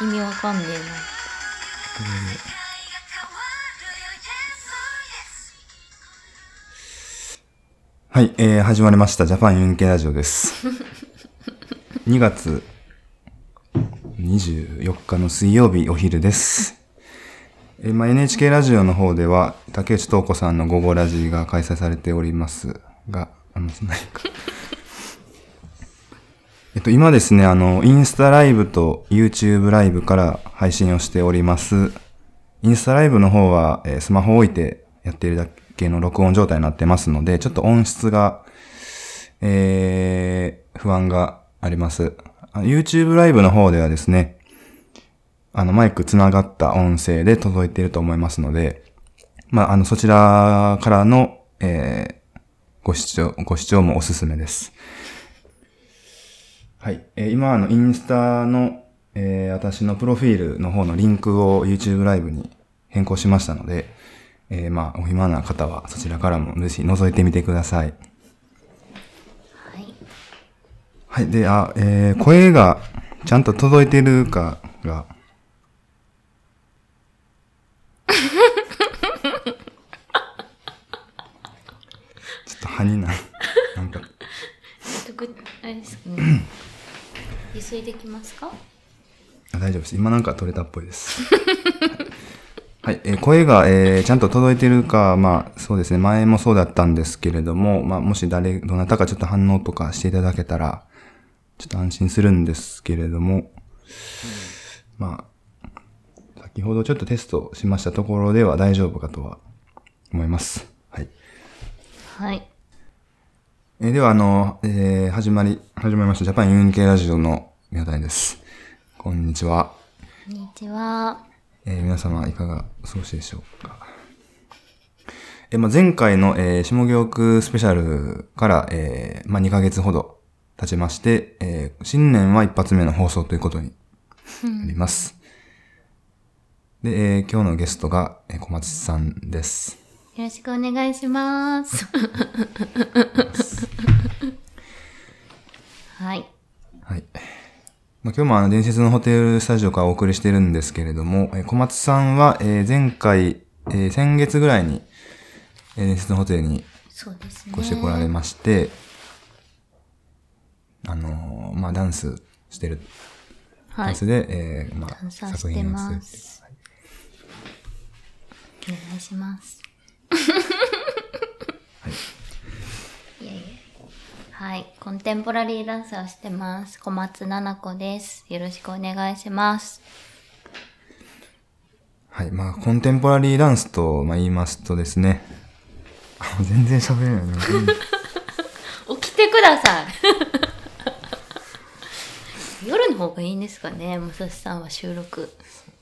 意味わかんねえな。はい、えー、始まりました。ジャパンユンケラジオです。2月24日の水曜日お昼です。えーまあ、NHK ラジオの方では、竹内東子さんの午後ラジが開催されておりますが、あの、何か。えっと、今ですね、あの、インスタライブと YouTube ライブから配信をしております。インスタライブの方は、えースマホを置いてやっているだけの録音状態になってますので、ちょっと音質が、えー、不安があります。YouTube ライブの方ではですね、あの、マイクつながった音声で届いていると思いますので、まあ、あの、そちらからの、えー、ご視聴、ご視聴もおすすめです。はい。えー今、あの、インスタの、えー私のプロフィールの方のリンクを YouTube ライブに変更しましたので、えーまあ、お暇な方はそちらからもぜひ覗いてみてください。はい。はい。で、あ、えー声がちゃんと届いてるかが、ちょっと歯になる。なんか、あれですかね。急いできますか？あ大丈夫です。今なんか取れたっぽいです。はい。えー声が、えーちゃんと届いてるか、まあ、そうですね。前もそうだったんですけれども、まあ、もし誰、どなたかちょっと反応とかしていただけたら、ちょっと安心するんですけれども、まあ、先ほどちょっとテストしましたところでは大丈夫かとは思います。はい。はい。えーでは、あの、えー始まり、始まりました。ジャパンユニケラジオの宮谷です。こんにちは。こんにちは。えー皆様いかがお過ごしでしょうか。えーまあ、前回の、えー下行区スペシャルから、えーまあ、2ヶ月ほど経ちまして、えー新年は一発目の放送ということになります。で、えー今日のゲストが、えー小松さんです。よろしくお願いします。はい。はい。まあ、今日もあの、伝説のホテルスタジオからお送りしてるんですけれども、えー小松さんは、えー前回、えー先月ぐらいに、えー伝説のホテルに。越してこられまして、あのーまあ、ダンスしてる、はい。ダンスで、えーまあ、ダンサーしてま作す。お願いします。い。いやいや。はい。コンテンポラリーダンサーをしてます。小松菜奈子です。よろしくお願いします。はい、まあ、コンテンポラリーダンスと、まあ、言いますとですね、あ全然喋れないね。う ん起きてください。夜の方がいいんですかね、武蔵さんは収録。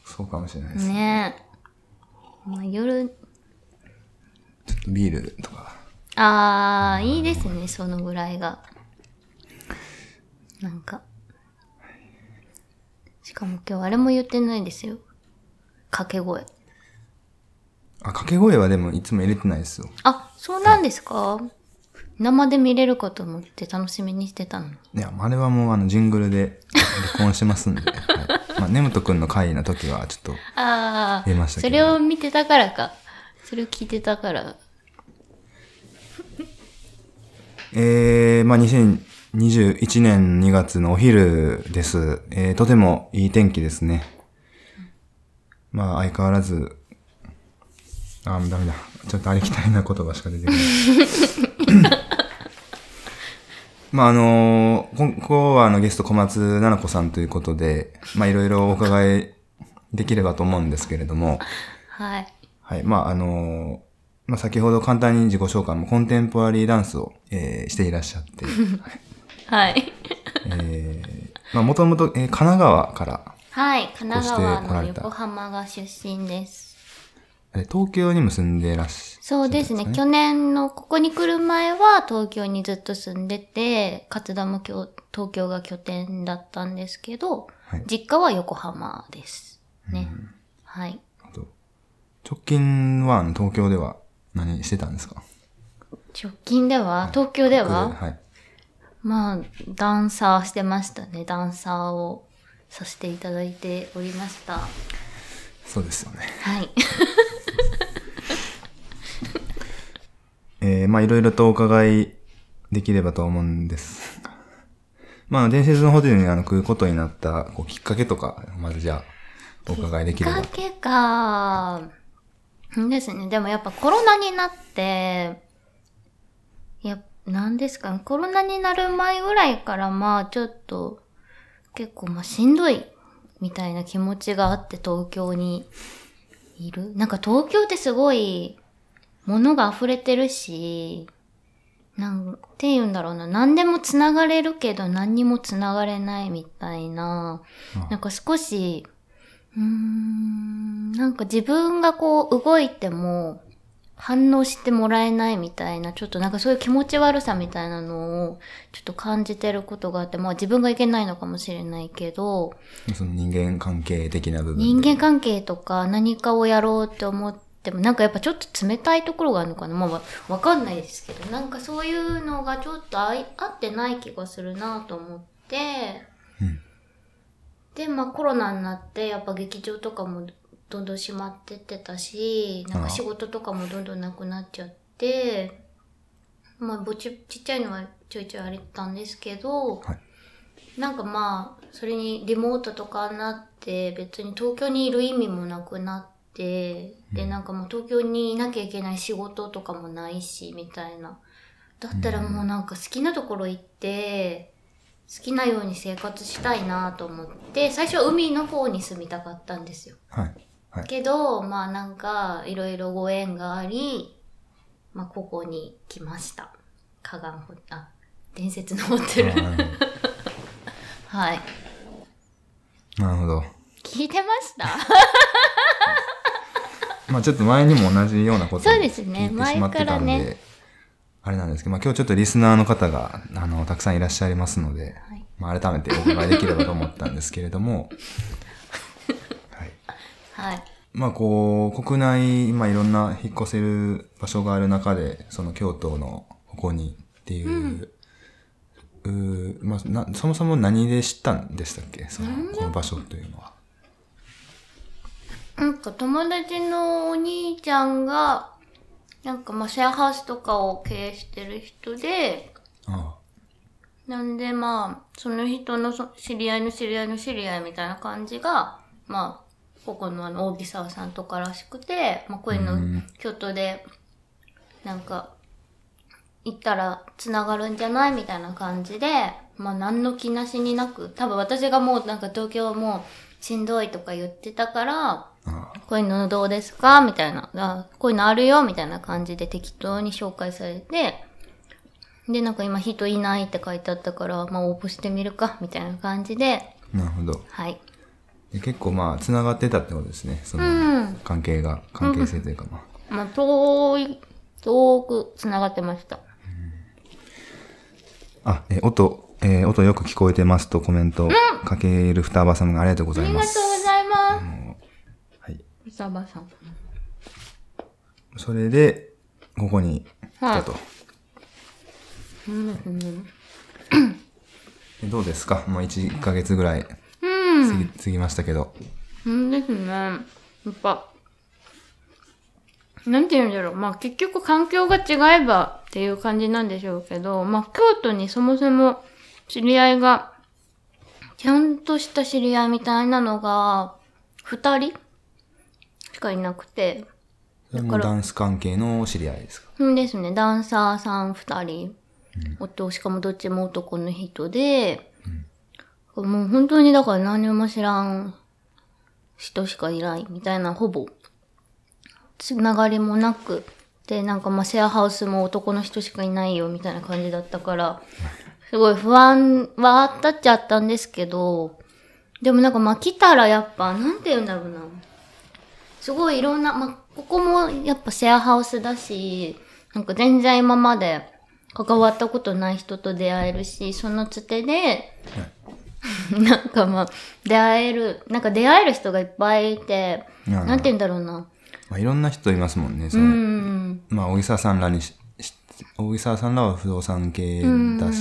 そうかもしれないです。ねえ。まあ、夜、ビールとか。あー、いいですね、そのぐらいが。なんか。しかも今日あれも言ってないですよ。掛け声。あ、掛け声はでもいつも入れてないですよ。あ、そうなんですか？生で見れるかと思って楽しみにしてたの？に。いや、あれはもうあの、ジングルで 録音してますんで。はい。まあ、ネムト君の回の時はちょっと、あー、入れましたけどそれを見てたからか。それを聞いてたから。えー、まあ、2021年2月のお昼です。えー、とてもいい天気ですね。まあ、相変わらず、あ、ダメだ。ちょっとありきたりな言葉しか出てこない。まあ、あのー、こ今日はあのゲスト小松菜奈子さんということで、まあ、いろいろお伺いできればと思うんですけれども、はい。はい。まあ、あのーまあ、先ほど簡単に自己紹介もコンテンポラリーダンスを、えーしていらっしゃって、はい。えーまあ、もともと、えー神奈川から、はい。神奈川の横浜が出身です。えー東京にも住んでらっしゃそうですね。去年のここに来る前は東京にずっと住んでて、活動も東京が拠点だったんですけど、はい実家は横浜です。ね。はい。あと直近は東京では何してたんですか？直近では、東京では、はい。まあ、ダンサーしてましたね。ダンサーをさせていただいておりました。そうですよね。はい。えー、まあいろいろとお伺いできればと思うんですが。まあ伝説のホテルにあの来ることになったこうきっかけとか、まずじゃあお伺いできればきっか。けか、んですね。でもやっぱコロナになって、いや、なんですか？ね。コロナになる前ぐらいからまあちょっと結構まあしんどいみたいな気持ちがあって東京にいる。なんか東京ってすごい物が溢れてるし、なんて言うんだろうな。何でも繋がれるけど何にも繋がれないみたいな。なんか少し、うーん、なんか自分がこう動いても反応してもらえないみたいな、ちょっとなんかそういう気持ち悪さみたいなのをちょっと感じてることがあって、まあ自分がいけないのかもしれないけど、その人間関係的な部分で。人間関係とか何かをやろうって思っても、なんかやっぱちょっと冷たいところがあるのかな。まあわわかんないですけど、なんかそういうのがちょっと合ってない気がするなと思って、うんで、まあコロナになって、やっぱ劇場とかもどんどん閉まってってたし、なんか仕事とかもどんどんなくなっちゃって、まあぼち、ちっちゃいのはちょいちょいあったんですけど、はい。なんかまあ、それにリモートとかになって、別に東京にいる意味もなくなって、で、なんかもう東京にいなきゃいけない仕事とかもないし、みたいな。だったらもうなんか好きなところ行って、好きなように生活したいなと思って、最初は海の方に住みたかったんですよ。はい。はい。けど、まあなんか、いろいろご縁があり、まあここに来ました。火岩ホあ、伝説のホテル。あー はい。なるほど。聞いてました？まあちょっと前にも同じようなことをそうですね聞いてしまってたんで、前からねあれなんですけど、まあ今日ちょっとリスナーの方が、あの、たくさんいらっしゃいますので、はいまあ改めてお伺いできればと思ったんですけれども、はい。はい。まあこう、国内、今いろんな引っ越せる場所がある中で、その京都のここにっていう、うーまあな、そもそも何で知ったんでしたっけ？その、この場所というのは。なんか友達のお兄ちゃんが、なんかまあシェアハウスとかを経営してる人で、あなんでまあ、その人のそ知り合いの知り合いの知り合いみたいな感じが、まあ、ここのあの、大木沢さんとからしくて、まあこういうのうん、京都で、なんか、行ったら繋がるんじゃないみたいな感じで、まあ何の気なしになく、多分私がもうなんか東京もうしんどいとか言ってたから、あ、あこういうのどうですか？みたいな。あこういうのあるよ？みたいな感じで適当に紹介されて、で、なんか今人いないって書いてあったから、まあ応募してみるかみたいな感じで、あ、なるほど。はい。で結構まあ、繋がってたってことですね。その、うん関係が、関係性というかまあ。まあ遠い、遠く繋がってました。あ、え、音、えー音よく聞こえてますとコメントかける双葉さんがありがとうございます。ありがとうございまはい。す。サバさん。それで、ここに来はいたと。うんですね。えどうですか？もう1ヶ月ぐらいうん。過ぎ,、過ぎましたけど。うんですね。やっぱ、なんて言うんだろう。まあ結局環境が違えばっていう感じなんでしょうけど、まあ京都にそもそも知り合いが、ちゃんとした知り合いみたいなのが、二人しかいなくて、それもダンス関係の知り合いですか？うんですね、ダンサーさん二人。夫、しかもどっちも男の人で、もう本当にだから何も知らん人しかいないみたいな、ほぼ、つながりもなく、で、なんかまあシェアハウスも男の人しかいないよみたいな感じだったから、すごい不安はあったっちゃあったんですけど、でもなんかまあ来たらやっぱ、なんて言うんだろうな。すごいいろんな、まあ、ここもやっぱシェアハウスだし、なんか全然今まで関わったことない人と出会えるし、そのつてで、なんかまあ、出会える、なんか出会える人がいっぱいいて、うんなんて言うんだろうな。まあ、いろんな人いますもんね。そうのん。まあ、小木沢さんらにし、し小木沢さんらは不動産系だし、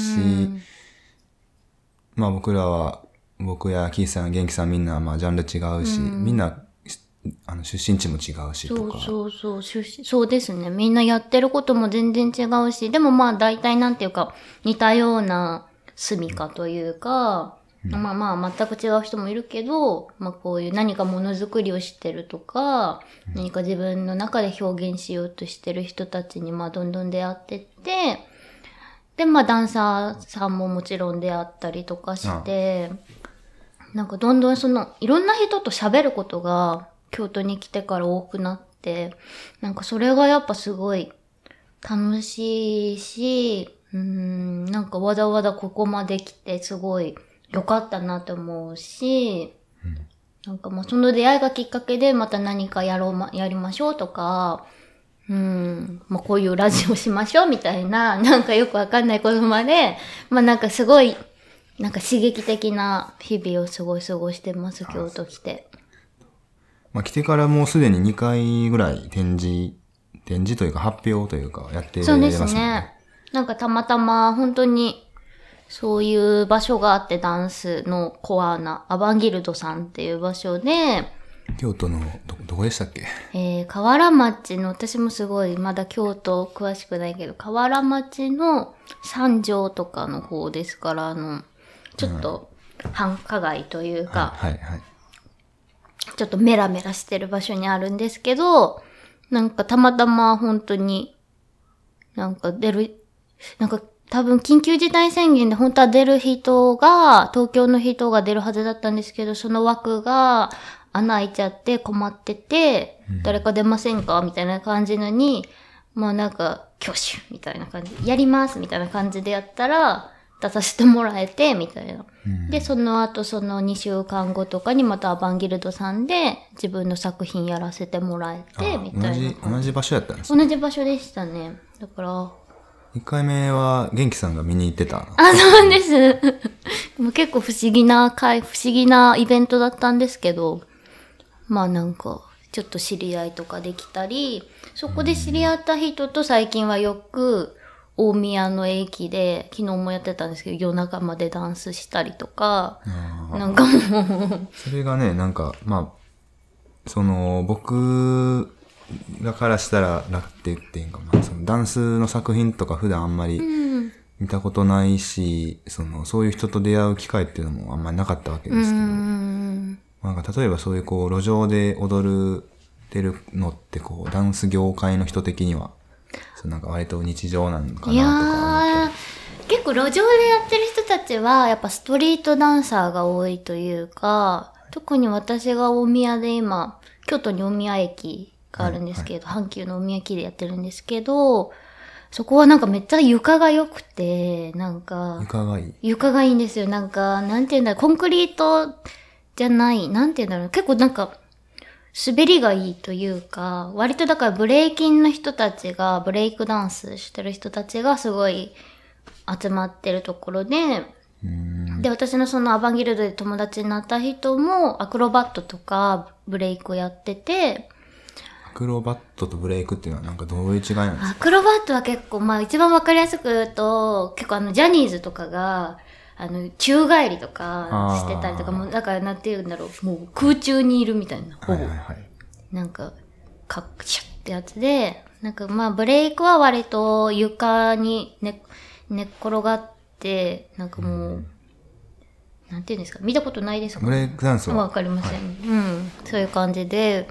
まあ僕らは僕やキーさん、元気さんみんな、まあ、ジャンル違うし、みんな、しあの、出身地も違うし、そうとか。そうそう、出身そうですね。みんなやってることも全然違うし、でもまあ大体なんていうか、似たような住みかというか、まあまあ全く違う人もいるけど、まあこういう何かものづくりをしてるとか、何か自分の中で表現しようとしてる人たちにまあどんどん出会ってって、でまあダンサーさんももちろん出会ったりとかして、なんかどんどんその、いろんな人と喋ることが京都に来てから多くなって、なんかそれがやっぱすごい楽しいし、うーん、なんかわざわざここまで来てすごい良かったなと思うし、なんかもうその出会いがきっかけでまた何かやろうま、やりましょうとか、うん、まあこういうラジオしましょうみたいな、なんかよくわかんないことまで、まあなんかすごい、なんか刺激的な日々をすごい過ごしてます、京都来て。まあ、来てからもうすでに2回ぐらい展示、展示というか発表というか、やってますもんそうですね。なんかたまたま本当にそういう場所があってダンスのコアなアバンギルドさんっていう場所で、京都の、ど、どこでしたっけ？えー、河原町の、私もすごいまだ京都詳しくないけど、河原町の三条とかの方ですから、あの、ちょっと繁華街というか、はい、はい。ちょっとメラメラしてる場所にあるんですけど、なんかたまたま本当に、なんか出る、なんか多分緊急事態宣言で本当は出る人が、東京の人が出るはずだったんですけど、その枠が穴開いちゃって困ってて、誰か出ませんかみたいな感じのに、まあなんか、挙手みたいな感じ、やりますみたいな感じでやったら、出させてもらえて、みたいな。で、その後、その2週間後とかにまたアバンギルドさんで自分の作品やらせてもらえて、みたい同じ、な。同じ場所やったんです同じ場所でしたね。だから、1回目は元気さんが見に行ってた。あ、そうです。もう結構不思議な会、不思議なイベントだったんですけど、まあなんか、ちょっと知り合いとかできたり、そこで知り合った人と最近はよく、大宮の駅で、昨日もやってたんですけど、夜中までダンスしたりとか、なんかもう、それがね、なんか、まあ、その、僕らからしたら楽って言っていいんかな。そのダンスの作品とか普段あんまりうん、見たことないし、その、そういう人と出会う機会っていうのもあんまりなかったわけうですけど、ん、なんか例えばそういうこう、路上で踊る、てるのってこう、ダンス業界の人的には、そうなんか割と日常なのかいやなとか。結構路上でやってる人たちはやっぱストリートダンサーが多いというか特に私が大宮で今京都に大宮駅があるんですけど、阪急の大宮駅でやってるんですけどそこはなんかめっちゃ床が良くてなんか床がいい。床がいいんですよ。なんかなんていうんだろうコンクリートじゃないなんていうんだろう。結構なんか滑りがいいというか、割とだからブレイキンの人たちが、ブレイクダンスしてる人たちがすごい集まってるところで、うん。で、私のそのアバンギルドで友達になった人もアクロバットとかブレイクをやってて、アクロバットとブレイクっていうのはなんかどういう違いなんですか？アクロバットは結構、まあ一番わかりやすく言うと、結構あのジャニーズとかが、あの、宙返りとかしてたりとか、もうだからなんて言うんだろう、もう空中にいるみたいな、ほぼ。はいはい。はい。なんか、カッシュってやつで、なんかまあブレイクは割と床に寝寝っ転がって、なんかもう、なんていうんですか、見たことないですか？ブレイクダンスは？わかりません、うん。そういう感じで、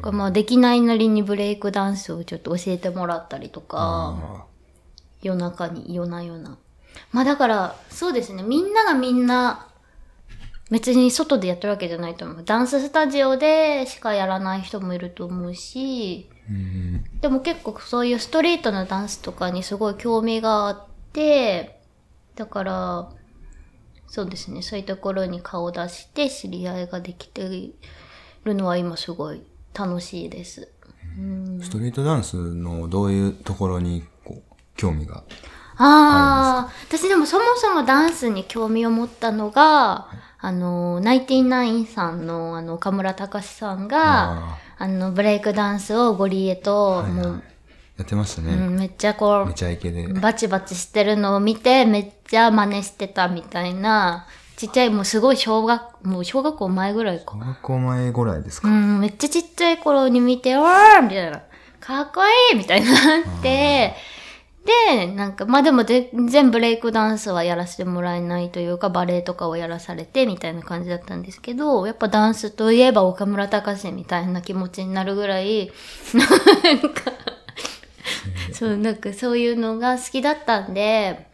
まあできないなりにブレイクダンスをちょっと教えてもらったりとか、あ夜中に、夜な夜な。まあだから、そうですね、みんながみんな、別に外でやってるわけじゃないと思う。ダンススタジオでしかやらない人もいると思うし、ーうん。でも結構そういうストリートのダンスとかにすごい興味があって、だから、そうですね、そういうところに顔を出して知り合いができてるのは今すごい楽しいです。うん。ストリートダンスのどういうところにこう興味が？ああ、私でもそもそもダンスに興味を持ったのが、あの、ナインティナインさんの、あの、岡村隆史さんが、ああの、ブレイクダンスをゴリエと、はいはい。もう、やってましたね、うん、めっちゃこめちゃイケで。う、バチバチしてるのを見て、めっちゃ真似してたみたいなちっちゃい、もうすごい小学、もう小学校前ぐらいか。小。学校前ぐらいですか、うん、めっちゃちっちゃい頃に見て、おーみたいな。かっこいいみたいになって、で、なんか、まあでも全然ブレイクダンスはやらせてもらえないというか、バレエとかをやらされてみたいな感じだったんですけど、やっぱダンスといえば岡村隆史みたいな気持ちになるぐらい、なんか、そう、なんかそういうのが好きだったんで、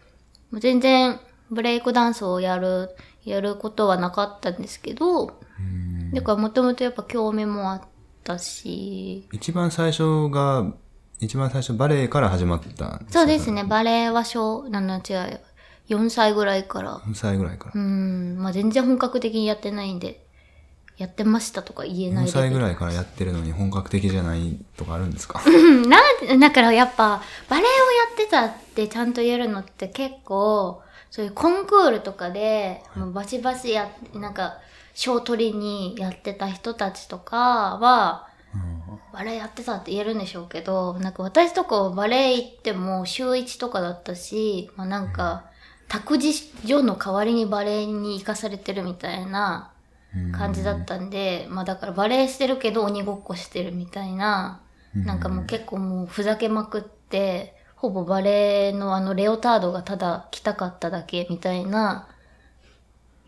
もう全然ブレイクダンスをやる、やることはなかったんですけど、だからもともとやっぱ興味もあったし、一番最初が、一番最初バレエから始まったんですそうですね、バレエは小、なんの違う、4歳ぐらいから。4歳ぐらいから。うん、まあ全然本格的にやってないんで、やってましたとか言えない4で。歳ぐらいからやってるのに本格的じゃないとかあるんですか？うん、なんで、だからやっぱ、バレエをやってたってちゃんと言えるのって結構、そういうコンクールとかで、もうバチバチや、なんか、賞取りにやってた人たちとかは、バレエやってたって言えるんでしょうけど、なんか私とかバレエ行っても週1とかだったし、まあなんか、託児所の代わりにバレエに行かされてるみたいな感じだったんで、まあだからバレエしてるけど鬼ごっこしてるみたいな、なんかもう結構もうふざけまくって、ほぼバレエのあのレオタードがただ着たかっただけみたいな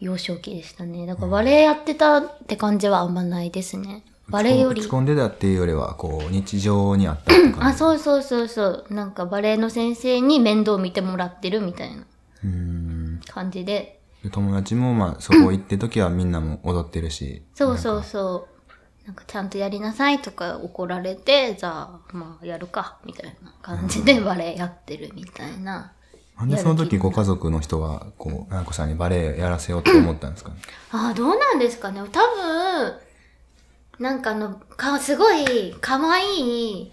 幼少期でしたね。だからバレエやってたって感じはあんまないですね。バレエより打ち。込んでたっていうよりは、こう、日常にあったって感あ、じ。そうそうそうそう。なんかバレエの先生に面倒見てもらってるみたいなうーん。感じで。で友達も、まあ、そこ行って時はみんなも踊ってるし。そうそうそう。なんかちゃんとやりなさいとか怒られて、じゃあまあやるか、みたいな感じでバレエやってるみたいな。なんでその時ご家族の人は、こう、ななこさんにバレエやらせようと思ったんですか？ねああ、どうなんですかね。多分、なんかあの、か、すごい、可愛い、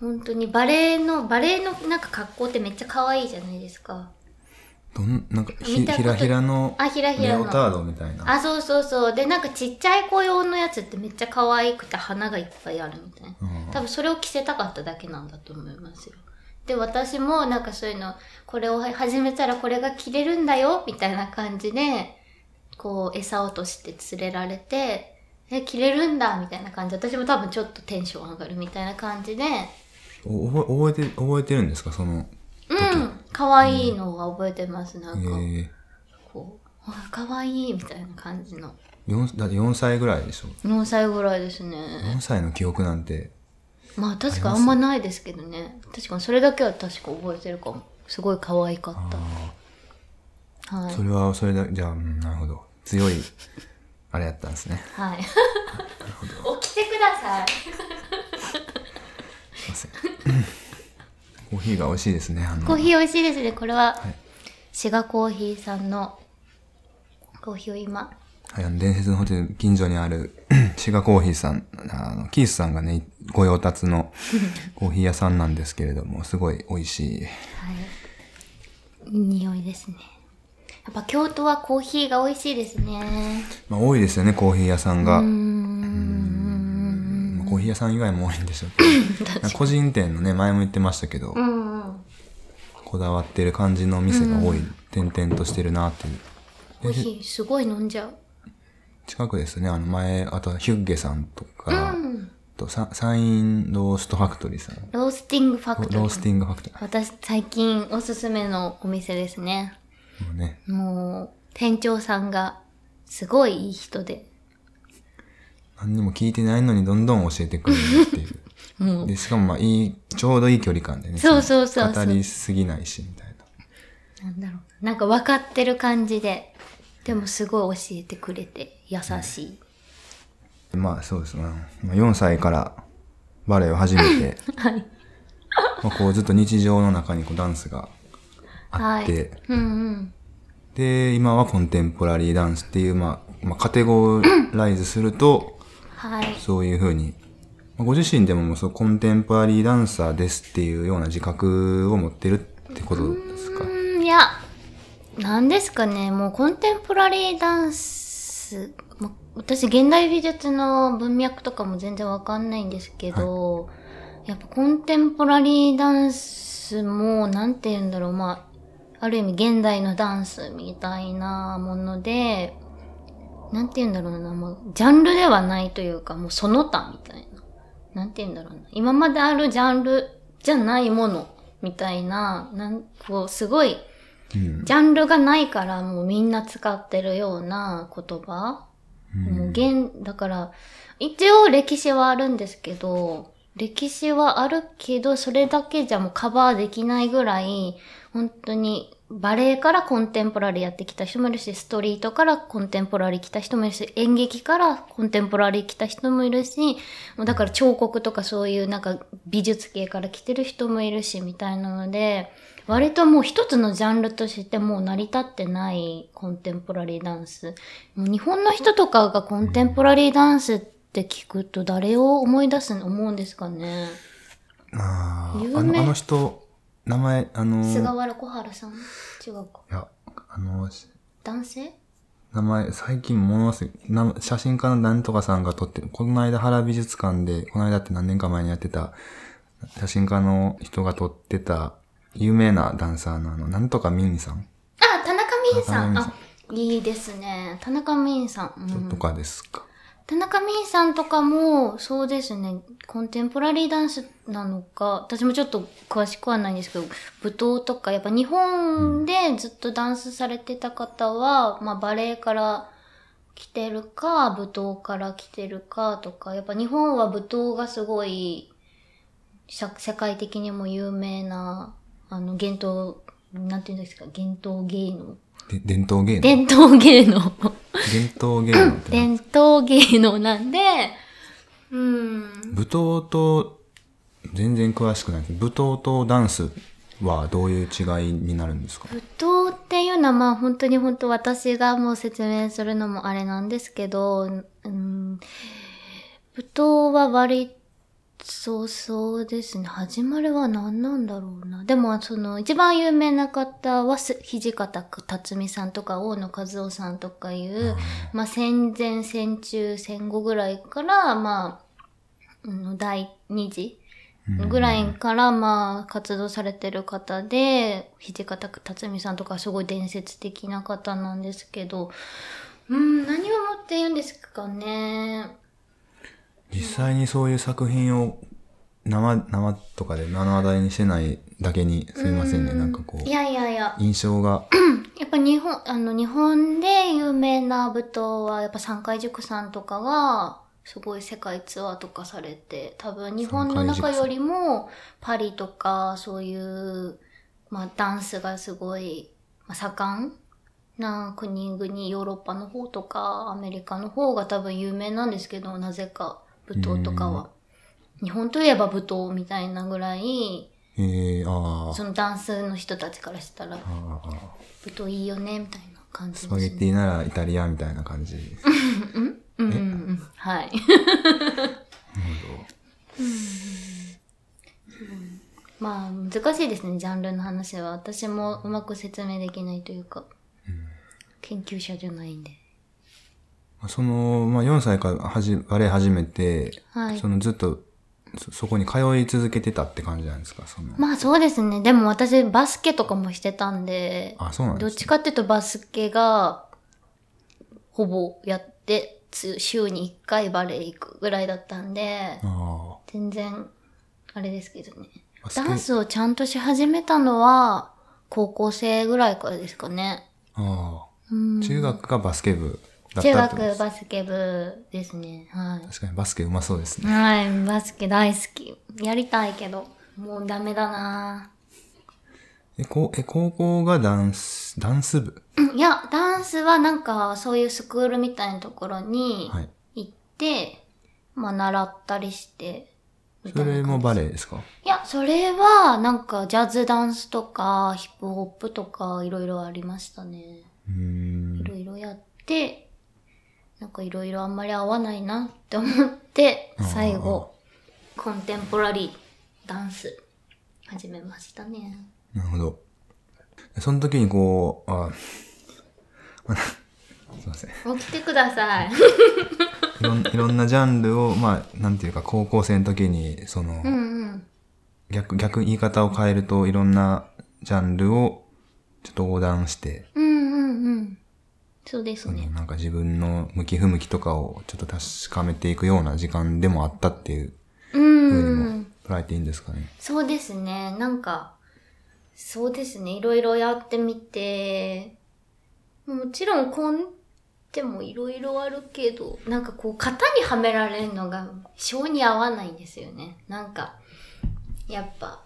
本当にバレエの、バレエのなんか格好ってめっちゃ可愛いじゃないですか。どん、なんかひ、ひらひらの、あ、ひらひらの。レオタードみたいな。あ、そうそうそう。で、なんかちっちゃい子用のやつってめっちゃ可愛くて花がいっぱいあるみたいな。うん多分それを着せたかっただけなんだと思いますよ。で、私もなんかそういうの、これを始めたらこれが着れるんだよ、みたいな感じで、こう餌落として連れられて、え、着れるんだ、みたいな感じで、私も多分ちょっとテンション上がるみたいな感じで、お覚え覚えて、覚えてるんですか？その、うん、可愛いのは覚えてます、なえんか、ー、こう、あ、可愛いみたいな感じの。4だって4歳ぐらいでしょ？4歳ぐらいですね。4歳の記憶なんてまあ確かあんまないですけどね。確かにそれだけは確か覚えてるかも。すごい可愛かった。はいそ。れはそれだじゃあ、うんなるほど強いあれやったんですねはい。起きてください。すいません コーヒーが美味しいですねあのコーヒー美味しいですね。これははい、シガコーヒーさんのコーヒーを今。はい、あの伝説のホテル近所にある シガコーヒーさんあのキースさんがねご用達の コーヒー屋さんなんですけれどもすごい美味しいはい。いい匂いですね。やっぱ京都はコーヒーが美味しいですね。まあ多いですよねコーヒー屋さんがうーん。まあコーヒー屋さん以外も多いんでしょうけど 個人店のね前も言ってましたけど、うんうん。こだわってる感じの店が多い、点々としてるなっていうコーヒーすごい飲んじゃう。近くですねあの前あとはヒュッゲさんとか、うん。とササインローストファクトリーさんロースティングファクトリー。ロースティングファクトリ私最近おすすめのお店ですね。ーもうねもう店長さんがすごいいい人で。何にも聞いてないのにどんどん教えてくれるっていう もうでしかもまあいいちょうどいい距離感でねそうそうそうそう語りすぎないしみたいななんだろう。なんか分かってる感じで。でもすごい教えてくれて優しい。まあそうですね。まあ、4歳からバレエを始めて、はい。まあ、こうずっと日常の中にこうダンスがあって、はい。うんうん。で、今はコンテンポラリーダンスっていう、まあ、まあ、カテゴライズすると、はい。そういうふうに、まあご自身でももうそうコンテンポラリーダンサーですっていうような自覚を持ってるってことですか？うん、いや、なんですかね、もうコンテンポラリーダンス、ま私現代美術の文脈とかも全然わかんないんですけど、やっぱコンテンポラリーダンスも、なんて言うんだろう、まあ、ある意味現代のダンスみたいなもので、なんて言うんだろうな、もう、ジャンルではないというか、もうその他みたいな。なんて言うんだろうな。今まであるジャンルじゃないものみたいな、なんこう、すごい、うん。ジャンルがないからもうみんな使ってるような言葉。もう現、だから、一応歴史はあるんですけど、歴史はあるけど、それだけじゃもうカバーできないぐらい、本当にバレエからコンテンポラリーやってきた人もいるし、ストリートからコンテンポラリー来た人もいるし、演劇からコンテンポラリー来た人もいるし、もうだから彫刻とかそういうなんか美術系から来てる人もいるし、みたいなので、割ともう一つのジャンルとしてもう成り立ってないコンテンポラリーダンス。もう日本の人とかがコンテンポラリーダンスって聞くと誰を思い出す思うんですかね。あああの、あの人、名前、あの、菅い原小春さん？違うか。や、あの、男性？名前、最近物忘れ、な写真家のなんとかさんが撮ってる、この間原美術館で、この間って何年か前にやってた、写真家の人が撮ってた、有名なダンサーのあの、なんとかミンさんあ、田中美さん。田中あ、いいですね。田中美さん。うんとかですか。田中美さんとかも、そうですね、コンテンポラリーダンスなのか、私もちょっと詳しくはないんですけど、舞踏とか、やっぱ日本でずっとダンスされてた方は、まあバレエから来てるか、舞踏から来てるかとか、やっぱ日本は舞踏がすごい、社世界的にも有名な、あの、伝統、なんていうんですか、伝統芸能。で伝統芸能伝統芸能。伝統芸能って何？伝統芸能なんで、うん。舞踏と、全然詳しくないです。舞踏とダンスはどういう違いになるんですか？舞踏っていうのはまあ本当に本当私がもう説明するのもあれなんですけど、うん、舞踏は割そうそうですね。始まりは何なんだろうな。でもその一番有名な方はす土方辰巳さんとか大野和夫さんとかいう、まあ戦前戦中戦後ぐらいからまあ、うん第二次ぐらいからまあ活動されてる方で、土方辰巳さんとかすごい伝説的な方なんですけど、うん、何をもって言うんですかね。実際にそういう作品を生、生とかで目の当たりにしてないだけに、すみませんね。なんかこうい、やいやいや、印象が、やっぱ日本、あの日本で有名な舞踏はやっぱ三海塾さんとかが、すごい世界ツアーとかされて、多分日本の中よりもパリとかそういう、まあダンスがすごい、まあ、盛んな国々、ヨーロッパの方とかアメリカの方が多分有名なんですけど、なぜか舞踏とかは。日本といえば舞踏みたいなぐらい、ええああ、そのダンスの人たちからしたら、舞踏いいよね、みたいな感じねパゲッティならイタリアみたいな感じ。うん。うん。うん。はい。まあ、難しいですね、ジャンルの話は。私もうまく説明できないというか、研究者じゃないんで。その、まあ、4歳からはじ、バレエ始めて、はいそのずっとそ、そこに通い続けてたって感じなんですか？その、まあそうですね。でも私バスケとかもしてたんで、あ、そうなんどっですちかっていうとバスケが、ほぼやって、つ週に1回バレエ行くぐらいだったんで、あ全然、あれですけどね。ダンスをちゃんとし始めたのは、高校生ぐらいからですかね。あ、あ。中学がバスケ部中学バスケ部ですね。は確かにバスケうまそうですい。ね。はい、バスケ大好き。やりたいけど、もうダメだなえ、こうえ高校がダンス、ダンス部？うんいや、ダンスはなんか、そういうスクールみたいなところにはい。行って、まあ、習ったりして、それもバレエですか？いや、それは、なんか、ジャズダンスとか、ヒップホップとか、いろいろありましたね。うーんい。ろいろやって、なんかいろいろあんまり合わないなって思って、最後、コンテンポラリーダンス、始めましたね。なるほど。その時にこう、あ、まあすいません。い起きてください。ろんいろんなジャンルを、まあ、なんていうか、高校生の時に、その、うんうん。逆、逆言い方を変えると、いろんなジャンルをちょっと横断して、うん。そうですね。なんか自分の向き不向きとかをちょっと確かめていくような時間でもあったっていううふうにもん。捉えていいんですかね。そうですね。なんか、そうですね。いろいろやってみて、もちろんコンテもいろいろあるけど、なんかこう型にはめられるのが性に合わないんですよね。なんか、やっぱ、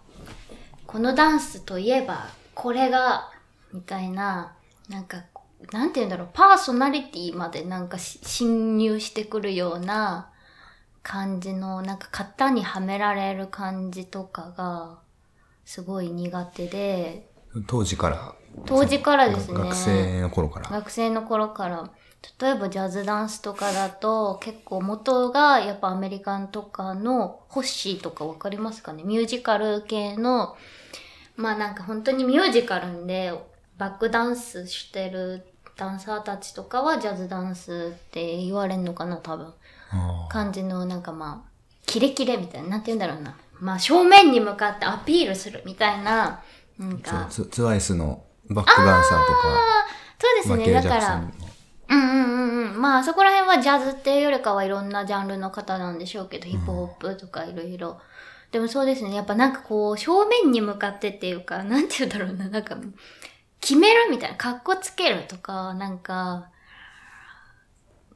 このダンスといえば、これが、みたいな、なんか、なんて言うんだろう、パーソナリティまでなんかし侵入してくるような感じの、なんか型にはめられる感じとかが、すごい苦手で、当時から。当時からですね学生の頃から。学生の頃から、例えばジャズダンスとかだと結構元がやっぱアメリカンとかのホッシーとかわかりますかね？ミュージカル系の、まあなんか本当にミュージカルでバックダンスしてるダンサーたちとかはジャズダンスって言われるのかな多分。あ感じのなんかまあ、キレキレみたいな、なんて言うんだろうな。まあ正面に向かってアピールするみたいな、なんーか。そうツツワイスのバックダンサーとか、そうですね。だから。うんうんうんうん。まあそこら辺はジャズっていうよりかはいろんなジャンルの方なんでしょうけど、ヒップホップとかいろいろ。でもそうですね。やっぱなんかこう、正面に向かってっていうか、なんて言うんだろうな。なんか、決めるみたいな、格好つけるとか、なんか、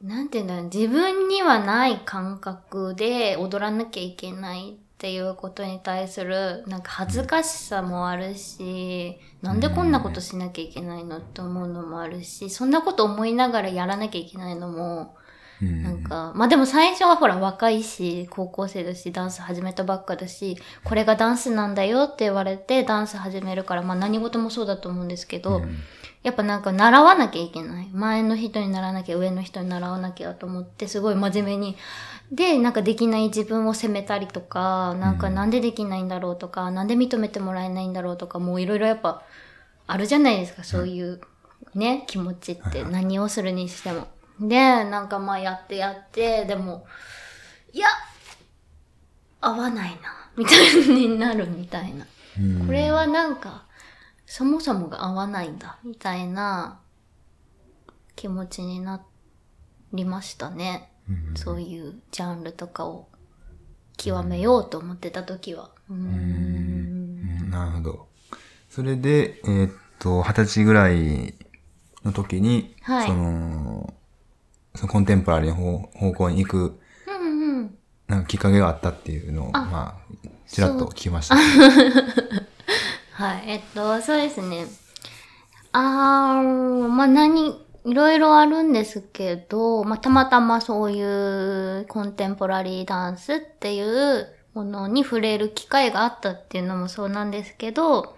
なんて言うんだろう。自分にはない感覚で踊らなきゃいけないっていうことに対する、なんか恥ずかしさもあるし、なんでこんなことしなきゃいけないのって思うのもあるし、そんなこと思いながらやらなきゃいけないのも、うんなんか、まあでも最初はほら若いし、高校生だし、ダンス始めたばっかだし、これがダンスなんだよって言われてダンス始めるから、まあ何事もそうだと思うんですけど、うんやっぱなんか習わなきゃいけない。前の人にならなきゃ、上の人に習わなきゃと思って、すごい真面目に。で、なんかできない自分を責めたりとか、なんかなんでできないんだろうとか、なんで認めてもらえないんだろうとか、もういろいろやっぱあるじゃないですか、そういうね、気持ちって何をするにしても。で、なんかまあやってやって、でも、いや、合わないな、みたいになるみたいな。うんこれはなんか、そもそもが合わないんだ、みたいな気持ちになりましたね。うんそういうジャンルとかを極めようと思ってた時は。うんなるほど。それで、えーっと、二十歳ぐらいの時に、はいその、そのコンテンポラリーの方方向に行く、うんうん。なんかきっかけがあったっていうのを、あまあ、ちらっと聞きました。はい。えっと、そうですね。あー、まあ何、いろいろあるんですけど、まあたまたまそういうコンテンポラリーダンスっていうものに触れる機会があったっていうのもそうなんですけど、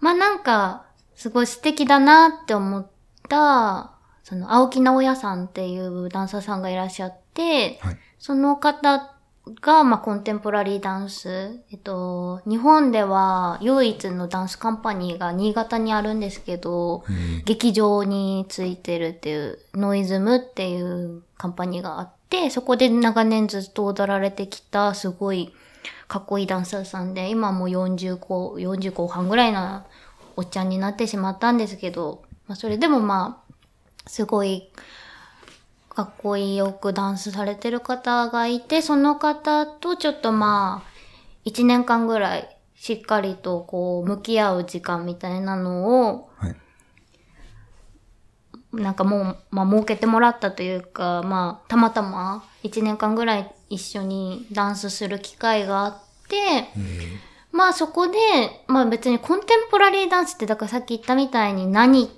まあなんか、すごい素敵だなって思った、その、青木直也さんっていうダンサーさんがいらっしゃって、はい。その方が、まあ、コンテンポラリーダンス。えっと、日本では唯一のダンスカンパニーが新潟にあるんですけど、え劇場についてるっていう、ノイズムっていうカンパニーがあって、そこで長年ずっと踊られてきた、すごいかっこいいダンサーさんで、今もう40後、40後半ぐらいなおっちゃんになってしまったんですけど、まあ、それでもまあ、すごい、かっこいいよくダンスされてる方がいて、その方とちょっとまあ、一年間ぐらいしっかりとこう、向き合う時間みたいなのを、はい。なんかもう、まあ、設けてもらったというか、まあ、たまたま一年間ぐらい一緒にダンスする機会があって、えまあそこで、まあ別にコンテンポラリーダンスって、だからさっき言ったみたいに何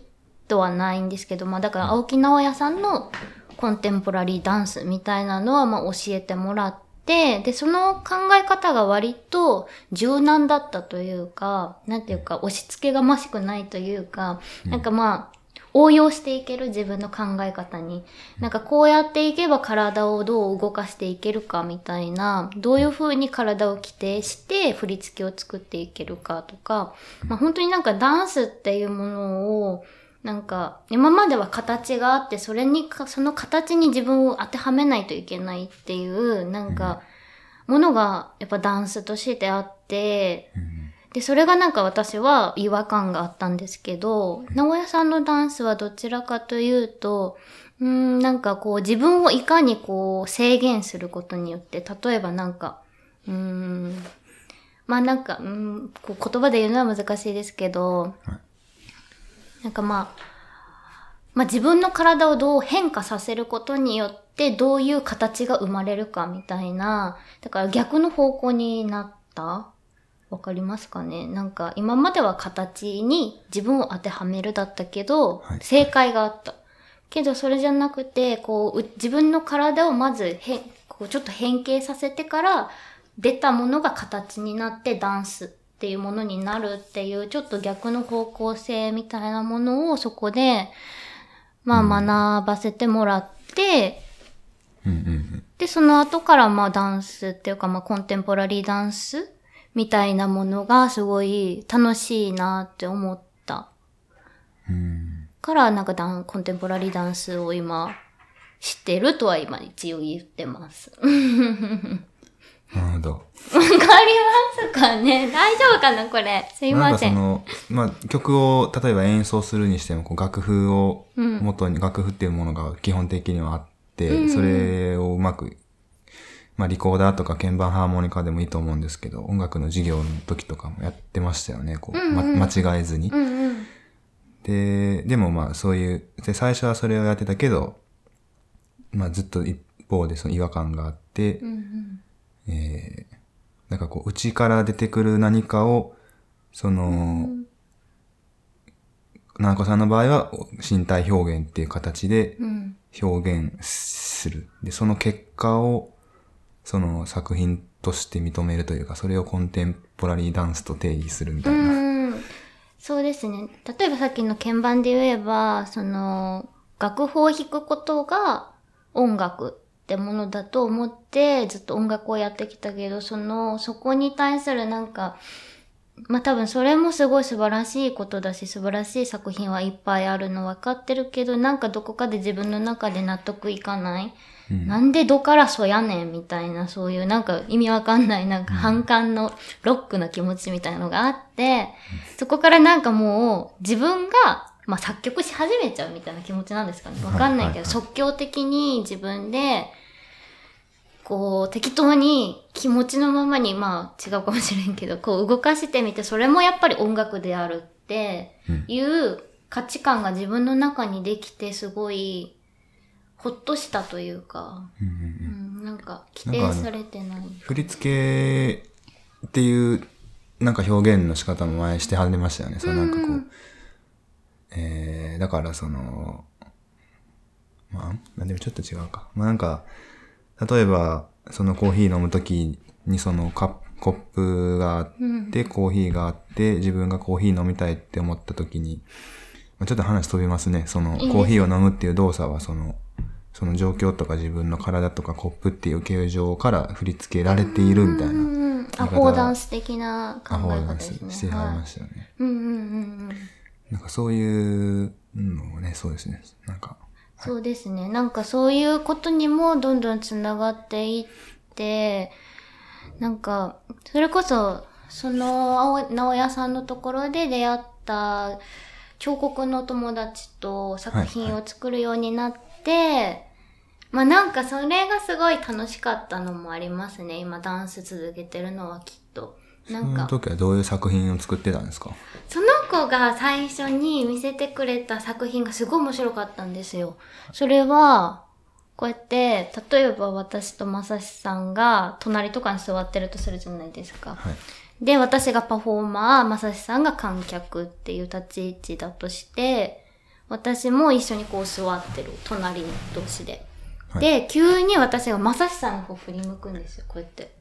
とはないんですけど、まあだから青木直也さんのコンテンポラリーダンスみたいなのはまあ教えてもらって、で、その考え方が割と柔軟だったというか、なんていうか押し付けがましくないというか、なんかまあ、応用していける自分の考え方に。なんかこうやっていけば体をどう動かしていけるかみたいな、どういう風に体を規定して振り付けを作っていけるかとか、まあ本当になんかダンスっていうものを、なんか今までは形があって、それにか、その形に自分を当てはめないといけないっていう、なんか、ものがやっぱダンスとしてあって、で、それがなんか私は違和感があったんですけど、直屋さんのダンスはどちらかというと、うーん、なんかこう自分をいかにこう制限することによって、例えばなんか、うーん、まあなんか、うん、こう言葉で言うのは難しいですけど、はいなんかまあ、まあ自分の体をどう変化させることによってどういう形が生まれるかみたいな、だから逆の方向になった？わかりますかね？なんか今までは形に自分を当てはめるだったけど、はい。正解があった。けどそれじゃなくて、こう、う自分の体をまず変、こうちょっと変形させてから出たものが形になってダンスっていうものになるっていうちょっと逆の方向性みたいなものをそこで、まあ学ばせてもらって、うん。で、その後からまあダンスっていうかまあコンテンポラリーダンスみたいなものがすごい楽しいなって思った。うん。からなんかダンコンテンポラリーダンスを今知ってるとは今一応言ってます。わかなるほど。りますかね？大丈夫かなこれ。すいなんません。かその、まあ、曲を例えば演奏するにしても、こう楽譜をうん元に、楽譜っていうものが基本的にはあって、うんそれをうまく、まあ、リコーダーとか鍵盤ハーモニカでもいいと思うんですけど、音楽の授業の時とかもやってましたよね、こう、うんうんま間違えずに。うんうん。で、でもまあそういう、で、最初はそれをやってたけど、まあずっと一方でその違和感があって、うんうん。えー、なんかこう、内から出てくる何かを、その、ななこさんの場合は身体表現っていう形でうん。表現する。で、その結果を、その作品として認めるというか、それをコンテンポラリーダンスと定義するみたういな。ん。そうですね。例えばさっきの鍵盤で言えば、その、楽譜を弾くことが音楽ってものだと思ってずっと音楽をやってきたけど、その、そこに対するなんか、まあ多分それもすごい素晴らしいことだし、素晴らしい作品はいっぱいあるの分かってるけど、なんかどこかで自分の中で納得いかない。うんなんでどからそやねんみたいな、そういうなんか意味わかんない、なんか反感のロックな気持ちみたいなのがあって、そこからなんかもう自分が、まあ作曲し始めちゃうみたいな気持ちなんですかね。わかんないけど、はいはいはい即興的に自分で、こう適当に気持ちのままに、まあ違うかもしれんけど、こう動かしてみて、それもやっぱり音楽であるってうんいう価値観が自分の中にできて、すごい、ほっとしたというか、うんうんうんうん、なんか規定されてない。振り付けっていうなんか表現の仕方も前してはりましたよね。そのなんかこう、うんえー、だからその、まあ、まあでもちょっと違うか。まあなんか、例えば、そのコーヒー飲むときにそのカップコップがあって、コーヒーがあって、自分がコーヒー飲みたいって思ったときに、まあちょっと話飛びますね。そのいいですコーヒーを飲むっていう動作はその、その状況とか自分の体とかコップっていう形状から振り付けられているみたいな。アフォーダンス的な考アホえーダンス。してはりはいましたよね。うんうんうんうん。なんかそういうのもね、そうですね。なんか、そうですね。なんかそういうことにもどんどんつながっていって、なんか、それこそ、その、青直屋さんのところで出会った彫刻の友達と作品を作るようになって、まあなんかそれがすごい楽しかったのもありますね。今ダンス続けてるのはきっと。なそんか、の時はどういう作品を作ってたんですか？その子が最初に見せてくれた作品がすごい面白かったんですよ。それは、こうやって、例えば私とまさしさんが隣とかに座ってるとするじゃないですか。はい。で、私がパフォーマー、まさしさんが観客っていう立ち位置だとして、私も一緒にこう座ってる、隣同士で。はいで、急に私がまさしさんの方振り向くんですよ、こうやって。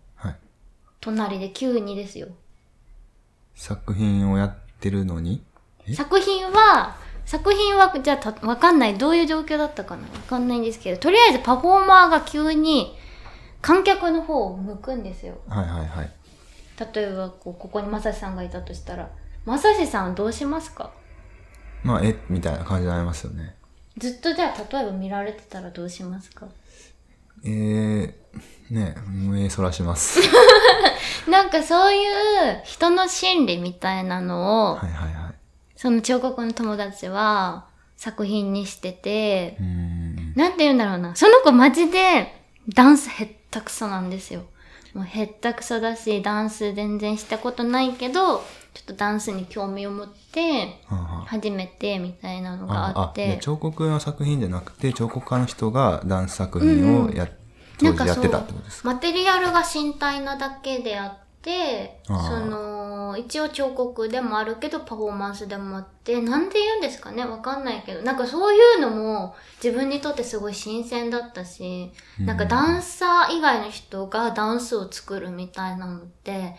はい。隣で急にですよ。作品をやってるのに？え？作品は、作品は、じゃあた、わかんない。どういう状況だったかな？わかんないんですけど、とりあえずパフォーマーが急に観客の方を向くんですよ。はいはいはい。例えば、こう、ここにまさしさんがいたとしたら、まさしさんどうしますか？まあ、え？みたいな感じになりますよね。ずっとじゃあ、例えば見られてたらどうしますか？えー、ね目そらします。なんかそういう人の心理みたいなのを、はいはいはい。その彫刻の友達は作品にしててん。なんて言うんだろうな。その子マジでダンスへったくそなんですよ。もうへったくそだし、ダンス全然したことないけど、ちょっとダンスに興味を持って、初めてみたいなのがあっでて。彫刻の作品じゃなくて彫刻家の人がダンス作品をや、当時やってたってことですか？マテリアルが身体なだけであって、その、一応彫刻でもあるけどパフォーマンスでもあって、なんで言うんですかね？わかんないけど、なんかそういうのも自分にとってすごい新鮮だったし、なんかダンサー以外の人がダンスを作るみたいなのって、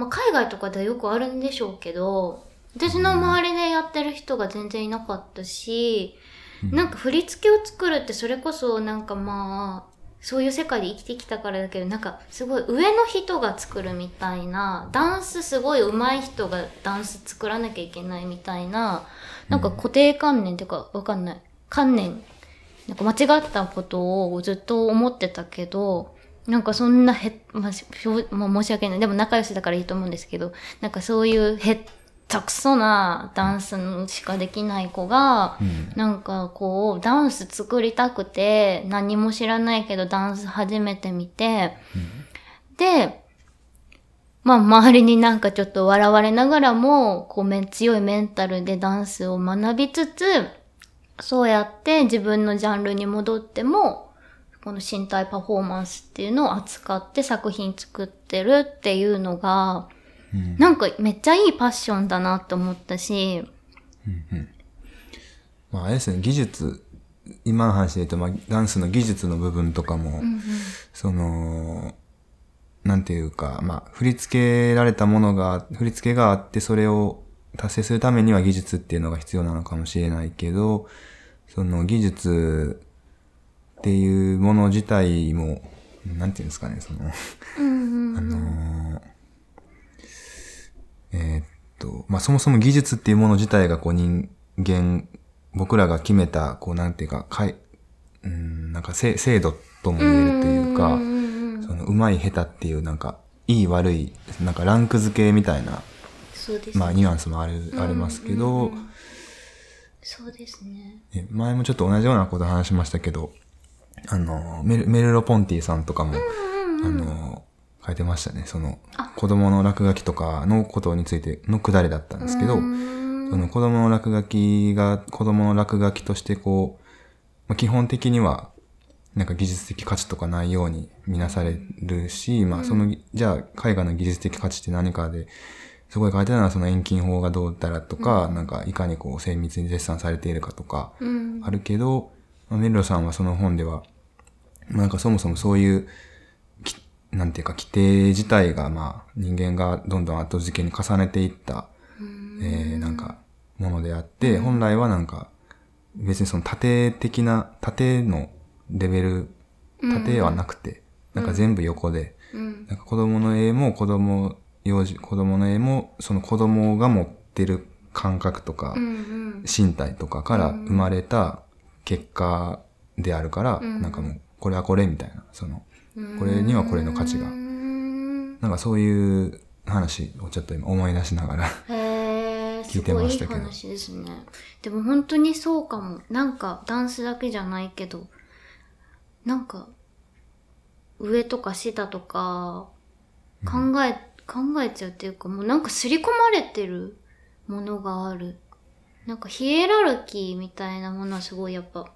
まあ海外とかではよくあるんでしょうけど、私の周りでやってる人が全然いなかったし、なんか振り付けを作るってそれこそなんかまあ、そういう世界で生きてきたからだけど、なんかすごい上の人が作るみたいな、ダンスすごい上手い人がダンス作らなきゃいけないみたいな、なんか固定観念っていうかわかんない。観念、なんか間違ったことをずっと思ってたけど、なんかそんなへ、まあ、しょうまあ、申し訳ない。でも仲良しだからいいと思うんですけど、なんかそういうへったくそなダンスのしかできない子が、うんなんかこう、ダンス作りたくて、何も知らないけどダンス初めて見て、で、まあ周りになんかちょっと笑われながらも、こうめ強いメンタルでダンスを学びつつ、そうやって自分のジャンルに戻っても、この身体パフォーマンスっていうのを扱って作品作ってるっていうのが、うん。なんかめっちゃいいパッションだなって思ったし、まあ、あれですね、技術、今の話で言うと、まあ、ダンスの技術の部分とかも、その、なんていうか、まあ、振り付けられたものが、振り付けがあって、それを達成するためには技術っていうのが必要なのかもしれないけど、その技術っていうもの自体も、なんていうんですかね、その、あのーえーっと、まあ、そもそも技術っていうもの自体がこう人間、僕らが決めた、こうなんていうか、かい、うん、なんかせ制度とも言えるというか、その、うまい下手っていうなんか、いい悪い、なんかランク付けみたいな、そうですね。まあニュアンスもある、ありますけど、そうですね。ね前もちょっと同じようなこと話しましたけど、あの、メルメルロ・ポンティさんとかも、あの、書いてましたね。その、子供の落書きとかのことについてのくだりだったんですけど、その子供の落書きが、子供の落書きとしてこう、まあ、基本的には、なんか技術的価値とかないように見なされるし、まあその、じゃあ絵画の技術的価値って何かで、そこで書いてあるのはその遠近法がどうだらとか、なんかいかにこう精密にデッサンされているかとか、うん。あるけど、まあメルロさんはその本では、なんかそもそもそういう、きなんていうか規定自体がまあ人間がどんどん後付けに重ねていった、えーなんかものであって、本来はなんか別にその縦的な、縦のレベル、縦はなくて、なんか全部横で、うん。なんか子供の絵も子供、幼児、子供の絵もその子供が持ってる感覚とか、うん。身体とかから生まれた結果であるから、なんかもう、これはこれみたいな、その、これにはこれの価値が。うん。なんかそういう話をちょっと今思い出しながら。聞いてすごいいいましたけど話ですね。でも本当にそうかも。なんかダンスだけじゃないけど、なんか、上とか下とか、考え、考えちゃうっていうか、もうなんか刷り込まれてるものがある。なんかヒエラルキーみたいなものはすごいやっぱ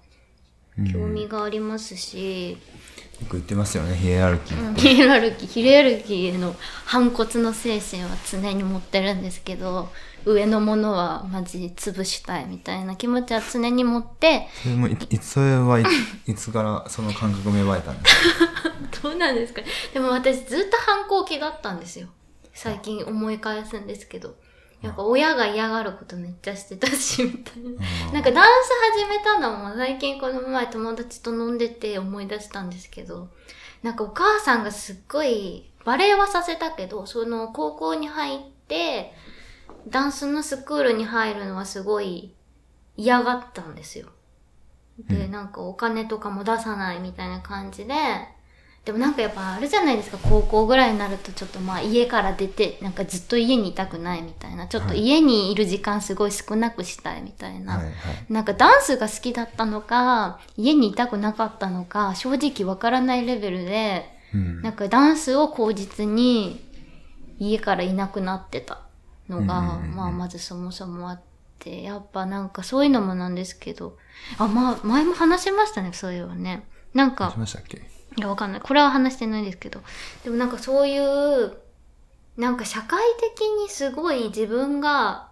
興味がありますし、よく言ってますよね、ヒエラルキー。ヒエラルキー、ヒエラルキーへの反骨の精神は常に持ってるんですけど、上のものはマジ潰したいみたいな気持ちは常に持って、それもい、それはい、いつからその感覚芽生えたんですか？どうなんですか？でも私ずっと反抗期だったんですよ。最近思い返すんですけど。やっぱ親が嫌がることめっちゃしてたし、みたいな。なんかダンス始めたのも最近この前友達と飲んでて思い出したんですけど、なんかお母さんがすっごいバレエはさせたけど、その高校に入って、ダンスのスクールに入るのはすごい嫌がったんですよ。で、なんかお金とかも出さないみたいな感じで、でもなんかやっぱあるじゃないですか。高校ぐらいになるとちょっとまあ家から出てなんかずっと家にいたくないみたいな。ちょっとはい家にいる時間すごい少なくしたいみたいな、はいはい。なんかダンスが好きだったのか家にいたくなかったのか正直わからないレベルでうん。なんかダンスを口実に家からいなくなってたのが、うんまあまずそもそもあって、やっぱなんかそういうのもなんですけど、あ、まあ前も話しましたね、そういうのね。なんかし、ましたっけ？いやわかんない。これは話してないですけど、でもなんかそういう、なんか社会的にすごい自分が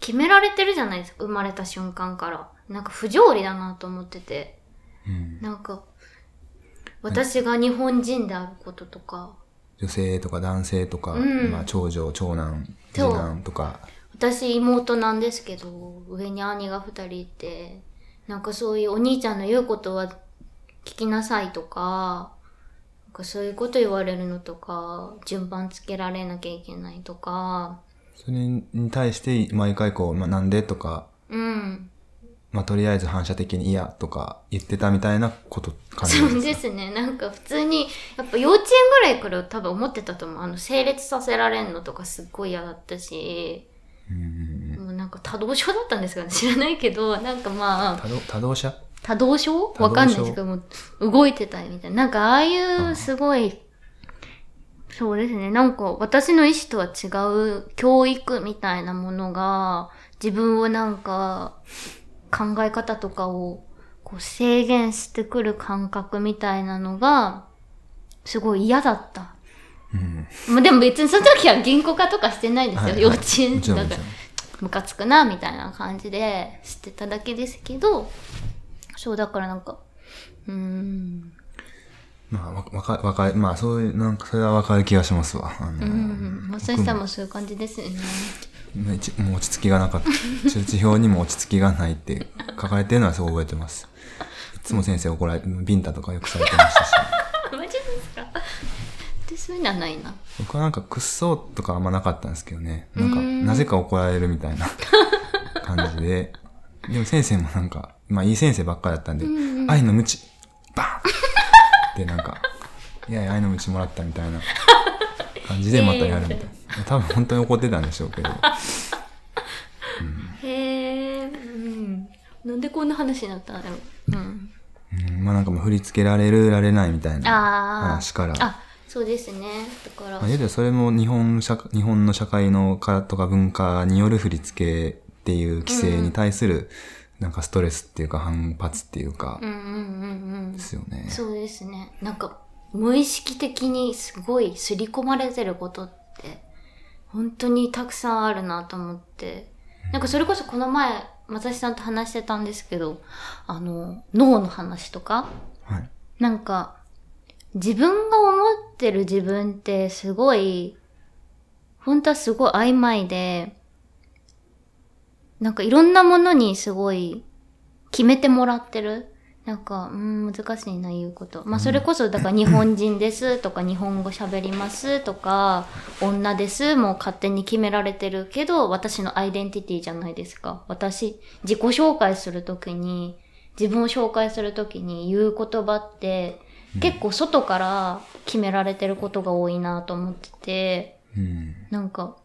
決められてるじゃないですか、生まれた瞬間から。なんか不条理だなと思ってて。うん。なんか、私が日本人であることとか、女性とか男性とか、うんまあ長女、長男、次男とか、私妹なんですけど、上に兄が二人いて、なんかそういうお兄ちゃんの言うことは聞きなさいとか、なんかそういうこと言われるのとか、順番つけられなきゃいけないとか、それに対して毎回こう、まあ、なんでとか、うん。まあ、とりあえず反射的に嫌とか言ってたみたいなこと感じそうですね。なんか普通に、やっぱ幼稚園ぐらいから多分思ってたと思う。あの、整列させられんのとかすっごい嫌だったし、うん。もうなんか多動症だったんですかね知らないけど、なんかまあ、多動多動症？多動症？わかんないですけど、もう動いてたいみたいな。なんかああいうすごい、そうですね。なんか私の意思とは違う教育みたいなものが、自分をなんか考え方とかをこう制限してくる感覚みたいなのが、すごい嫌だった。うん。まあでも別にその時は銀行化とかしてないですよ。はいはい幼稚園だから。ムカつくな、みたいな感じで知ってただけですけど、そう、だからなんか、うーん、まあ、わわか、わか、まあ、そういう、なんか、それはわかる気がしますわ。あの、うん、まさしさんもそういう感じですよね。まあ一もう落ち着きがなかった。通知表にも落ち着きがないって書かれてるのはそう覚えてます。いつも先生怒られ、ビンタとかよくされてましたし。マジですか？で、そういうのはないな。僕はなんか、くっそーとかあんまなかったんですけどね。なんか、うんなぜか怒られるみたいな感じで。でも先生もなんか、まあいい先生ばっかりだったんで、愛の無知、バーン ってなんか、いやいや愛の無知もらったみたいな感じでまたやるみたいな。多分本当に怒ってたんでしょうけど。へえ、うん。なんでこんな話になったんだろう。うん。うん、まあなんかもう振り付けられる、られないみたいなああ。話から。あ、そうですね。だから、まあ、言うてそれも日本社日本の社会のかとか文化による振り付けっていう規制に対する、なんかストレスっていうか反発っていうかう、んうんうんうんで。すよね。そうですね。なんか、無意識的にすごい刷り込まれてることって、本当にたくさんあるなと思って。なんかそれこそこの前、まさしさんと話してたんですけど、あの、脳の話とか、はい。なんか、自分が思ってる自分ってすごい、本当はすごい曖昧で、なんかいろんなものにすごい決めてもらってる。なんか、うん、難しいな、言うこと。まあ、それこそ、だから日本人ですとか、日本語喋りますとか、女ですもう勝手に決められてるけど、私のアイデンティティじゃないですか。私、自己紹介するときに、自分を紹介するときに言う言葉って、結構外から決められてることが多いなと思ってて、うん。なんか、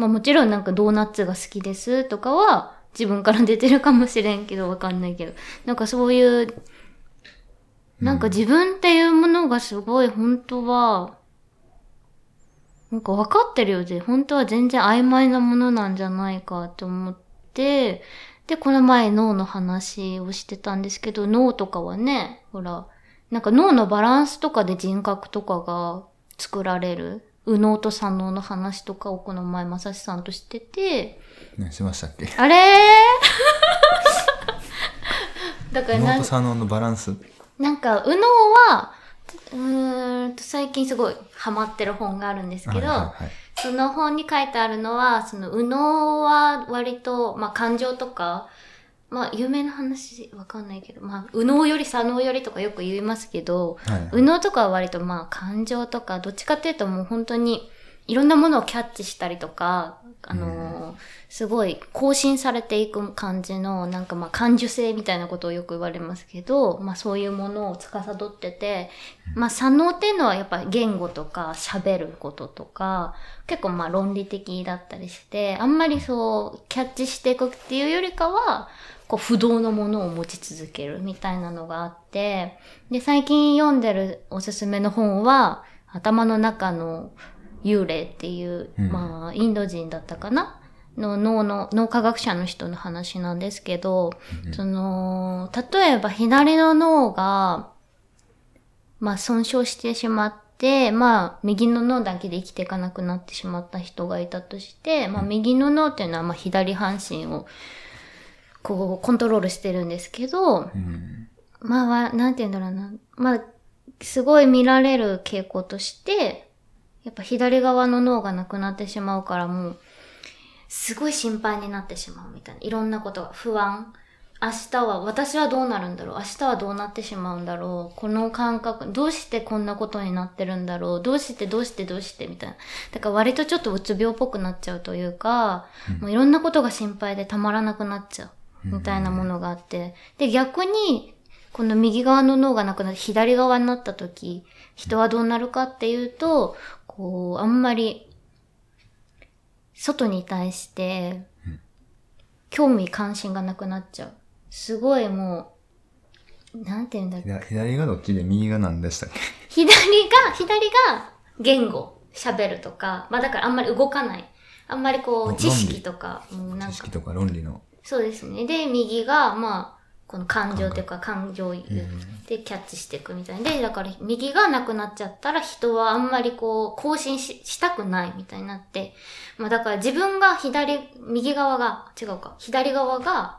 まあもちろんなんかドーナツが好きですとかは自分から出てるかもしれんけどわかんないけど、なんかそういう、なんか自分っていうものがすごい本当は、なんか分かってるようで、本当は全然曖昧なものなんじゃないかと思って、で、この前脳の話をしてたんですけど、脳とかはね、ほら、なんか脳のバランスとかで人格とかが作られる、右脳と左脳の話とかをこの前まさしさんとしてて、ね、しましたっけ？あれ？ー だからなん左脳のバランス？なんか、右脳は、うーんと、最近すごいハマってる本があるんですけど、はいはいはい。その本に書いてあるのは、その右脳は割と、まあ感情とか、まあ有名な話わかんないけど、まあ右脳より左脳よりとかよく言いますけど、はいはい。右脳とかは割とまあ感情とか、どっちかっていうともう本当にいろんなものをキャッチしたりとか、あのーすごい更新されていく感じの、なんかまあ感受性みたいなことをよく言われますけど、まあそういうものを司ってて、まあ左脳っていうのはやっぱ言語とか喋ることとか、結構まあ論理的だったりして、あんまりそうキャッチしていくっていうよりかは、こう不動のものを持ち続けるみたいなのがあって、で、最近読んでるおすすめの本は、頭の中の幽霊っていう、うん。まあ、インド人だったかな？の脳の、脳科学者の人の話なんですけど、その、例えば左の脳が、まあ、損傷してしまって、まあ、右の脳だけで生きていかなくなってしまった人がいたとして、まあ、右の脳っていうのは、まあ、左半身を、こう、コントロールしてるんですけど、うん。まあわ、なんて言うんだろうな。まあ、すごい見られる傾向として、やっぱ左側の脳がなくなってしまうからもう、すごい心配になってしまうみたいな。いろんなことが不安。明日は、私はどうなるんだろう明日はどうなってしまうんだろうこの感覚、どうしてこんなことになってるんだろうどうしてどうしてどうしてみたいな。だから割とちょっとうつ病っぽくなっちゃうというか、もういろんなことが心配でたまらなくなっちゃう。みたいなものがあって。で、逆に、この右側の脳がなくなって左側になった時、人はどうなるかっていうと、こう、あんまり、外に対して、興味関心がなくなっちゃう。すごいもう、なんて言うんだろう。左左がどっちで右が何でしたっけ？左が、左が言語、喋るとか、まあだからあんまり動かない。あんまりこおう、知識とか、もうなんか知識とか論理の。そうですね。で、右が、まあ、この感情というか感情でキャッチしていくみたいで、だから右がなくなっちゃったら人はあんまりこう、更新ししたくないみたいになって、まあだから自分が左、右側が、違うか、左側が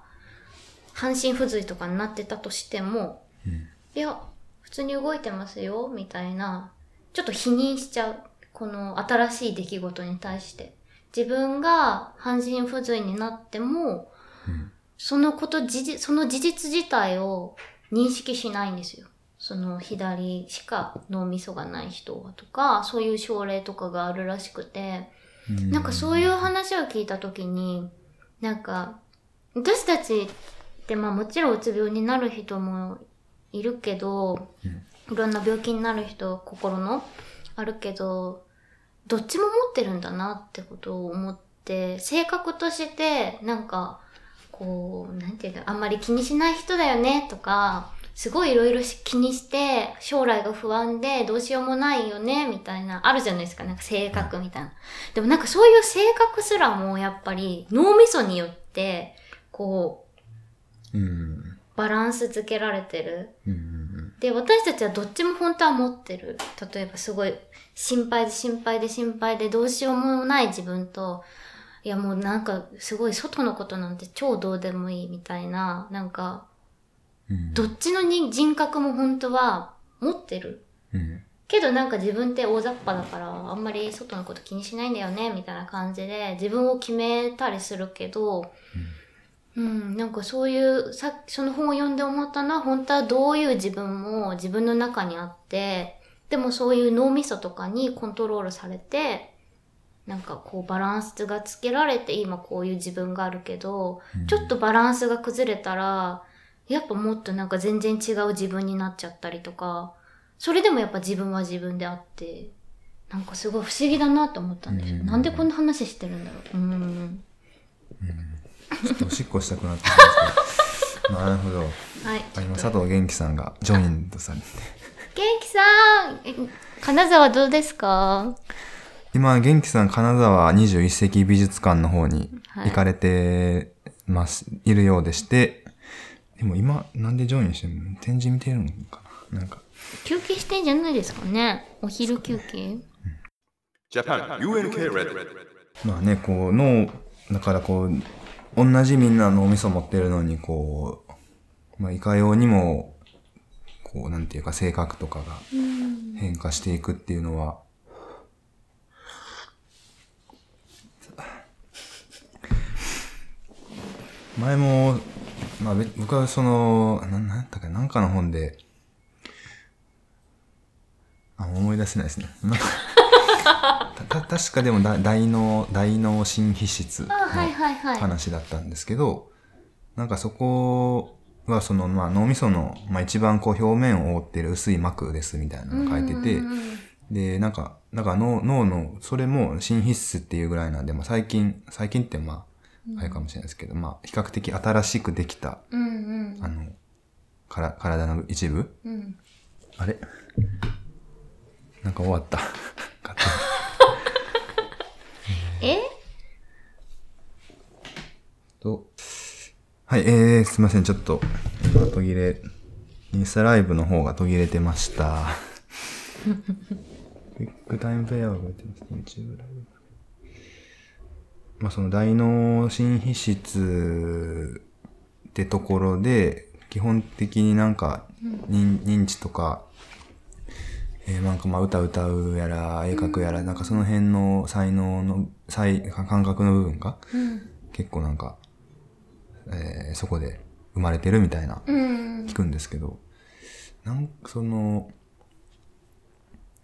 半身不随とかになってたとしても、うんいや、普通に動いてますよ、みたいな、ちょっと否認しちゃう。この新しい出来事に対して。自分が半身不随になっても、うんそのこと、事実、その事実自体を認識しないんですよ。その左しか脳みそがない人はとか、そういう症例とかがあるらしくて、なんかそういう話を聞いたときに、なんか、私たちってまあもちろんうつ病になる人もいるけど、いろんな病気になる人、心のあるけど、どっちも持ってるんだなってことを思って、性格として、なんか、こう、なんていうか、あんまり気にしない人だよねとか、すごいいろいろ気にして、将来が不安でどうしようもないよね、みたいな、あるじゃないですか、なんか性格みたいな。でもなんかそういう性格すらもやっぱり脳みそによって、こう、うん。バランス付けられてる。うんうんで、私たちはどっちも本当は持ってる。例えばすごい心配で心配で心配でどうしようもない自分と、いやもうなんかすごい外のことなんて超どうでもいいみたいな、なんか、うん。どっちのに人格も本当は持ってる。うん。けどなんか自分って大雑把だからあんまり外のこと気にしないんだよねみたいな感じで自分を決めたりするけど、うん、なんかそういうさその本を読んで思ったのは本当はどういう自分も自分の中にあってでもそういう脳みそとかにコントロールされてなんかこうバランスがつけられて今こういう自分があるけど、ちょっとバランスが崩れたらやっぱもっとなんか全然違う自分になっちゃったりとかそれでもやっぱ自分は自分であって、なんかすごい不思議だなと思ったんですよ。うんなんでこんな話してるんだろう？うん。ちょっとおしっこしたくなってきました。なるほど。はい。あ今、佐藤元気さんがジョインとされて。元気さんえ金沢どうですか？今、元気さん、金沢21世紀美術館の方にはい。行かれてます、い、るようでして、でも今、なんでジョインしてるの？展示見てるのかな？なんか、休憩してんじゃないですかね。お昼休憩。まあね、こう、脳、だからこう、同じみんな脳みそ持ってるのに、こう、まあ、いかようにも、こう、なんていうか、性格とかが変化していくっていうのは、前も、まあ、べ僕はその、ななんやったかななんかの本で、あ、思い出せないですね。た確かでもだ大脳、大脳新皮質のあ、はいはいはい。話だったんですけど、なんかそこはその、まあ、脳みその、まあ、一番こう表面を覆ってる薄い膜ですみたいなのが書いてて、で、なんか、なんか脳脳の、それも新皮質っていうぐらいなんで、まあ、最近、最近ってまあ、あれかもしれないですけど、まあ、比較的新しくできた、うんうんあの、から体の一部？うん。あれ？なんか終わった。え？と、はい、えー、すいません、ちょっと、今途切れ、インスタライブの方が途切れてました。ビッグタイムプレイヤーが動いてます。YouTube ライブ。まあ、その大脳新皮質ってところで、基本的になんか、認認知とか、えーなんかまあ歌歌うやら、絵描くやら、なんかその辺の才能の、才、感覚の部分が、うん。結構なんか、えーそこで生まれてるみたいな、うん。聞くんですけど、なんかその、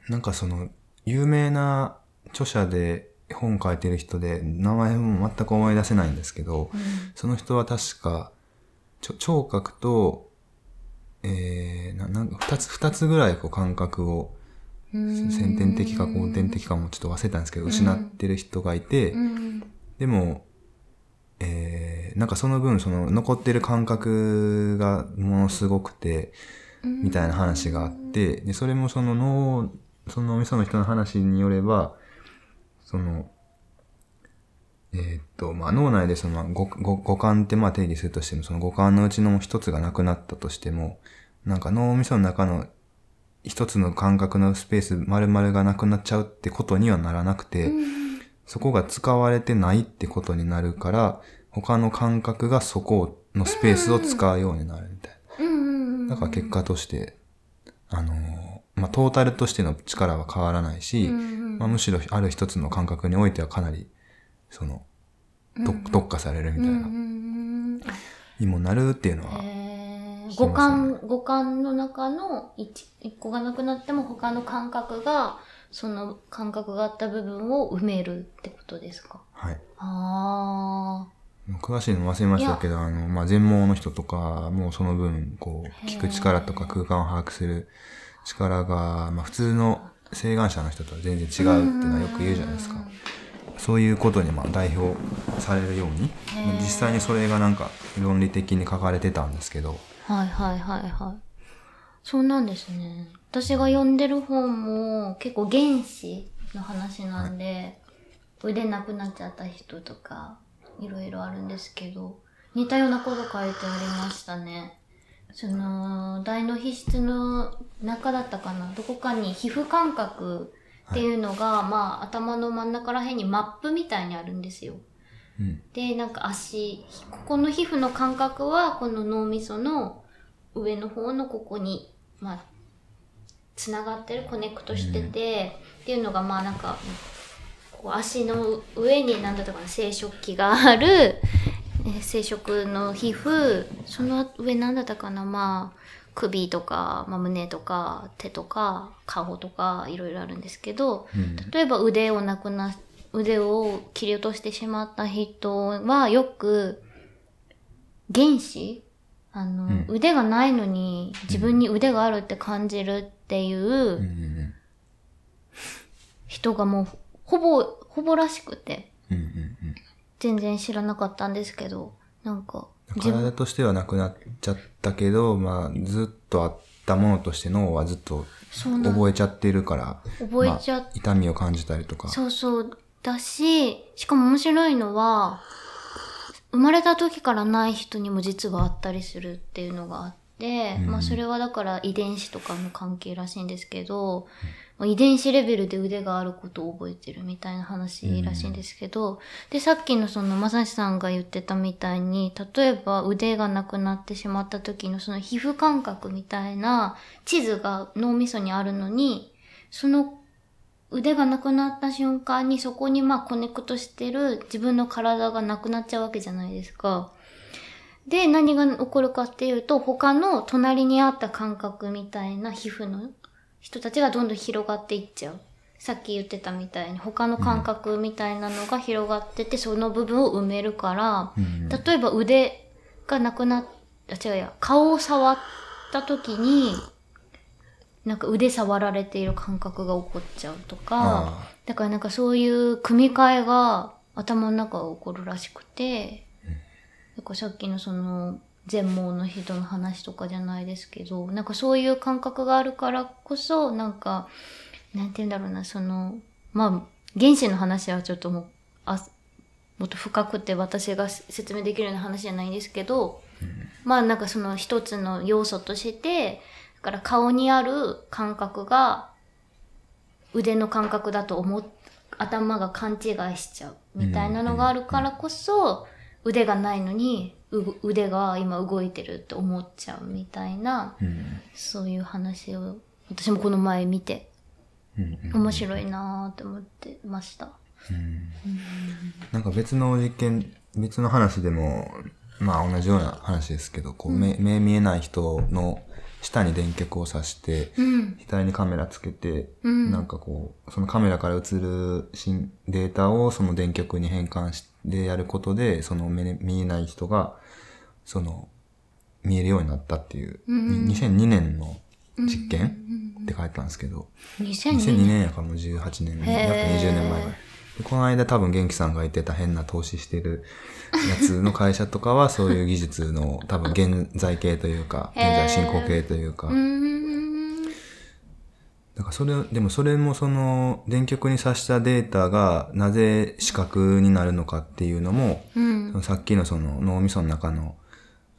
なんかその、有名な著者で本書いてる人で、名前も全く思い出せないんですけど、その人は確か、聴覚と、えー、ななんか二つ、二つぐらいこう感覚を、先天的か後天的かもちょっと忘れたんですけど、失ってる人がいて、うん。でも、えー、なんかその分、その残ってる感覚がものすごくて、みたいな話があって、で、それもその脳、その脳みその人の話によれば、その、えーっと、まあ、脳内でその五五五感ってまあ定義するとしても、その五感のうちの一つがなくなったとしても、なんか脳みその中の一つの感覚のスペース丸々がなくなっちゃうってことにはならなくて、そこが使われてないってことになるから、他の感覚がそこのスペースを使うようになるみたいな。だから結果として、あのーまあ、トータルとしての力は変わらないし、まあ、むしろある一つの感覚においてはかなり、その、と特化されるみたいな、うん。にもなるっていうのは、ね。五感、五感の中の一一個がなくなっても他の感覚が、その感覚があった部分を埋めるってことですか？はい。あ詳しいの忘れましたけど、あの、まあ、全盲の人とか、もうその分、こう、聞く力とか空間を把握する力が、まあ、普通の請願者の人とは全然違うっていうのはよく言うじゃないですか。そういうことにまあ代表されるように、まあ実際にそれがなんか論理的に書かれてたんですけど、あ。はいはいはいはい。そうなんですね。私が読んでる本も結構原子の話なんで、腕なくなっちゃった人とか、いろいろあるんですけど、似たようなこと書いてありましたね。その、大脳皮質の中だったかなどこかに皮膚感覚っていうのが、まあ頭の真ん中ら辺にマップみたいにあるんですよ。うん。で、なんか足、ここの皮膚の感覚は、この脳みその上の方のここに、まあ、つながってる、コネクトしてて、っていうのが、まあなんか、こう足の上に何だったかな、生殖器がある、えー生殖の皮膚、その上何だったかな、まあ、首とか、まあ、胸とか、手とか、顔とか、いろいろあるんですけど、例えば腕をなくな、腕を切り落としてしまった人はよく、原子あの、ん。腕がないのに自分に腕があるって感じるっていううんうん。人がもうほぼ、ほぼらしくて、うん。うんうん全然知らなかったんですけど、なんか、うん。体としてはなくなっちゃったけど、まあ、ずっとあったものとして脳はずっと覚えちゃってるから、覚えちゃっまあ痛みを感じたりとか。そうそう。だし、しかも面白いのは、生まれた時からない人にも実はあったりするっていうのがあって、まあそれはだから遺伝子とかの関係らしいんですけど、まあ遺伝子レベルで腕があることを覚えてるみたいな話らしいんですけど、で、さっきのそのまさしさんが言ってたみたいに、例えば腕がなくなってしまった時のその皮膚感覚みたいな地図が脳みそにあるのに、その腕がなくなった瞬間にそこにまあコネクトしてる自分の体がなくなっちゃうわけじゃないですか。で、何が起こるかっていうと、他の隣にあった感覚みたいな皮膚の人たちがどんどん広がっていっちゃう。さっき言ってたみたいに他の感覚みたいなのが広がってて、その部分を埋めるから、うん。例えば腕がなくなっ、あ、違うや、顔を触った時に、なんか腕触られている感覚が起こっちゃうとか、あだからなんかそういう組み替えが頭の中が起こるらしくて、なんかさっきのその全盲の人の話とかじゃないですけど、なんかそういう感覚があるからこそ、なんか、なんて言うんだろうな、その、まあ、原子の話はちょっともう、あ、もっと深くて私が説明できるような話じゃないんですけど、まあなんかその一つの要素として、だから顔にある感覚が腕の感覚だと思っ、頭が勘違いしちゃうみたいなのがあるからこそ、腕がないのにう腕が今動いてるって思っちゃうみたいな、ーうん。そういう話を私もこの前見てうんうん面白いなーって思ってました。なんか別の実験、別の話でも、まあ同じような話ですけど、こう目目見えない人の下に電極を挿して、うん。額にカメラつけて、うん。なんかこう、そのカメラから映る新データをその電極に変換してやることで、その目に見えない人が、その、見えるようになったっていう、うんに2002年の実験って書いてたんですけど、2002 2002年。年やからもう18年、約20年前ぐらい。でこの間多分元気さんが言ってた変な投資してるやつの会社とかはそういう技術の多分現在形というか、現在進行形というか。だからそれ、でもそれもその電極に挿したデータがなぜ視覚になるのかっていうのも、うん。そのさっきのその脳みその中の、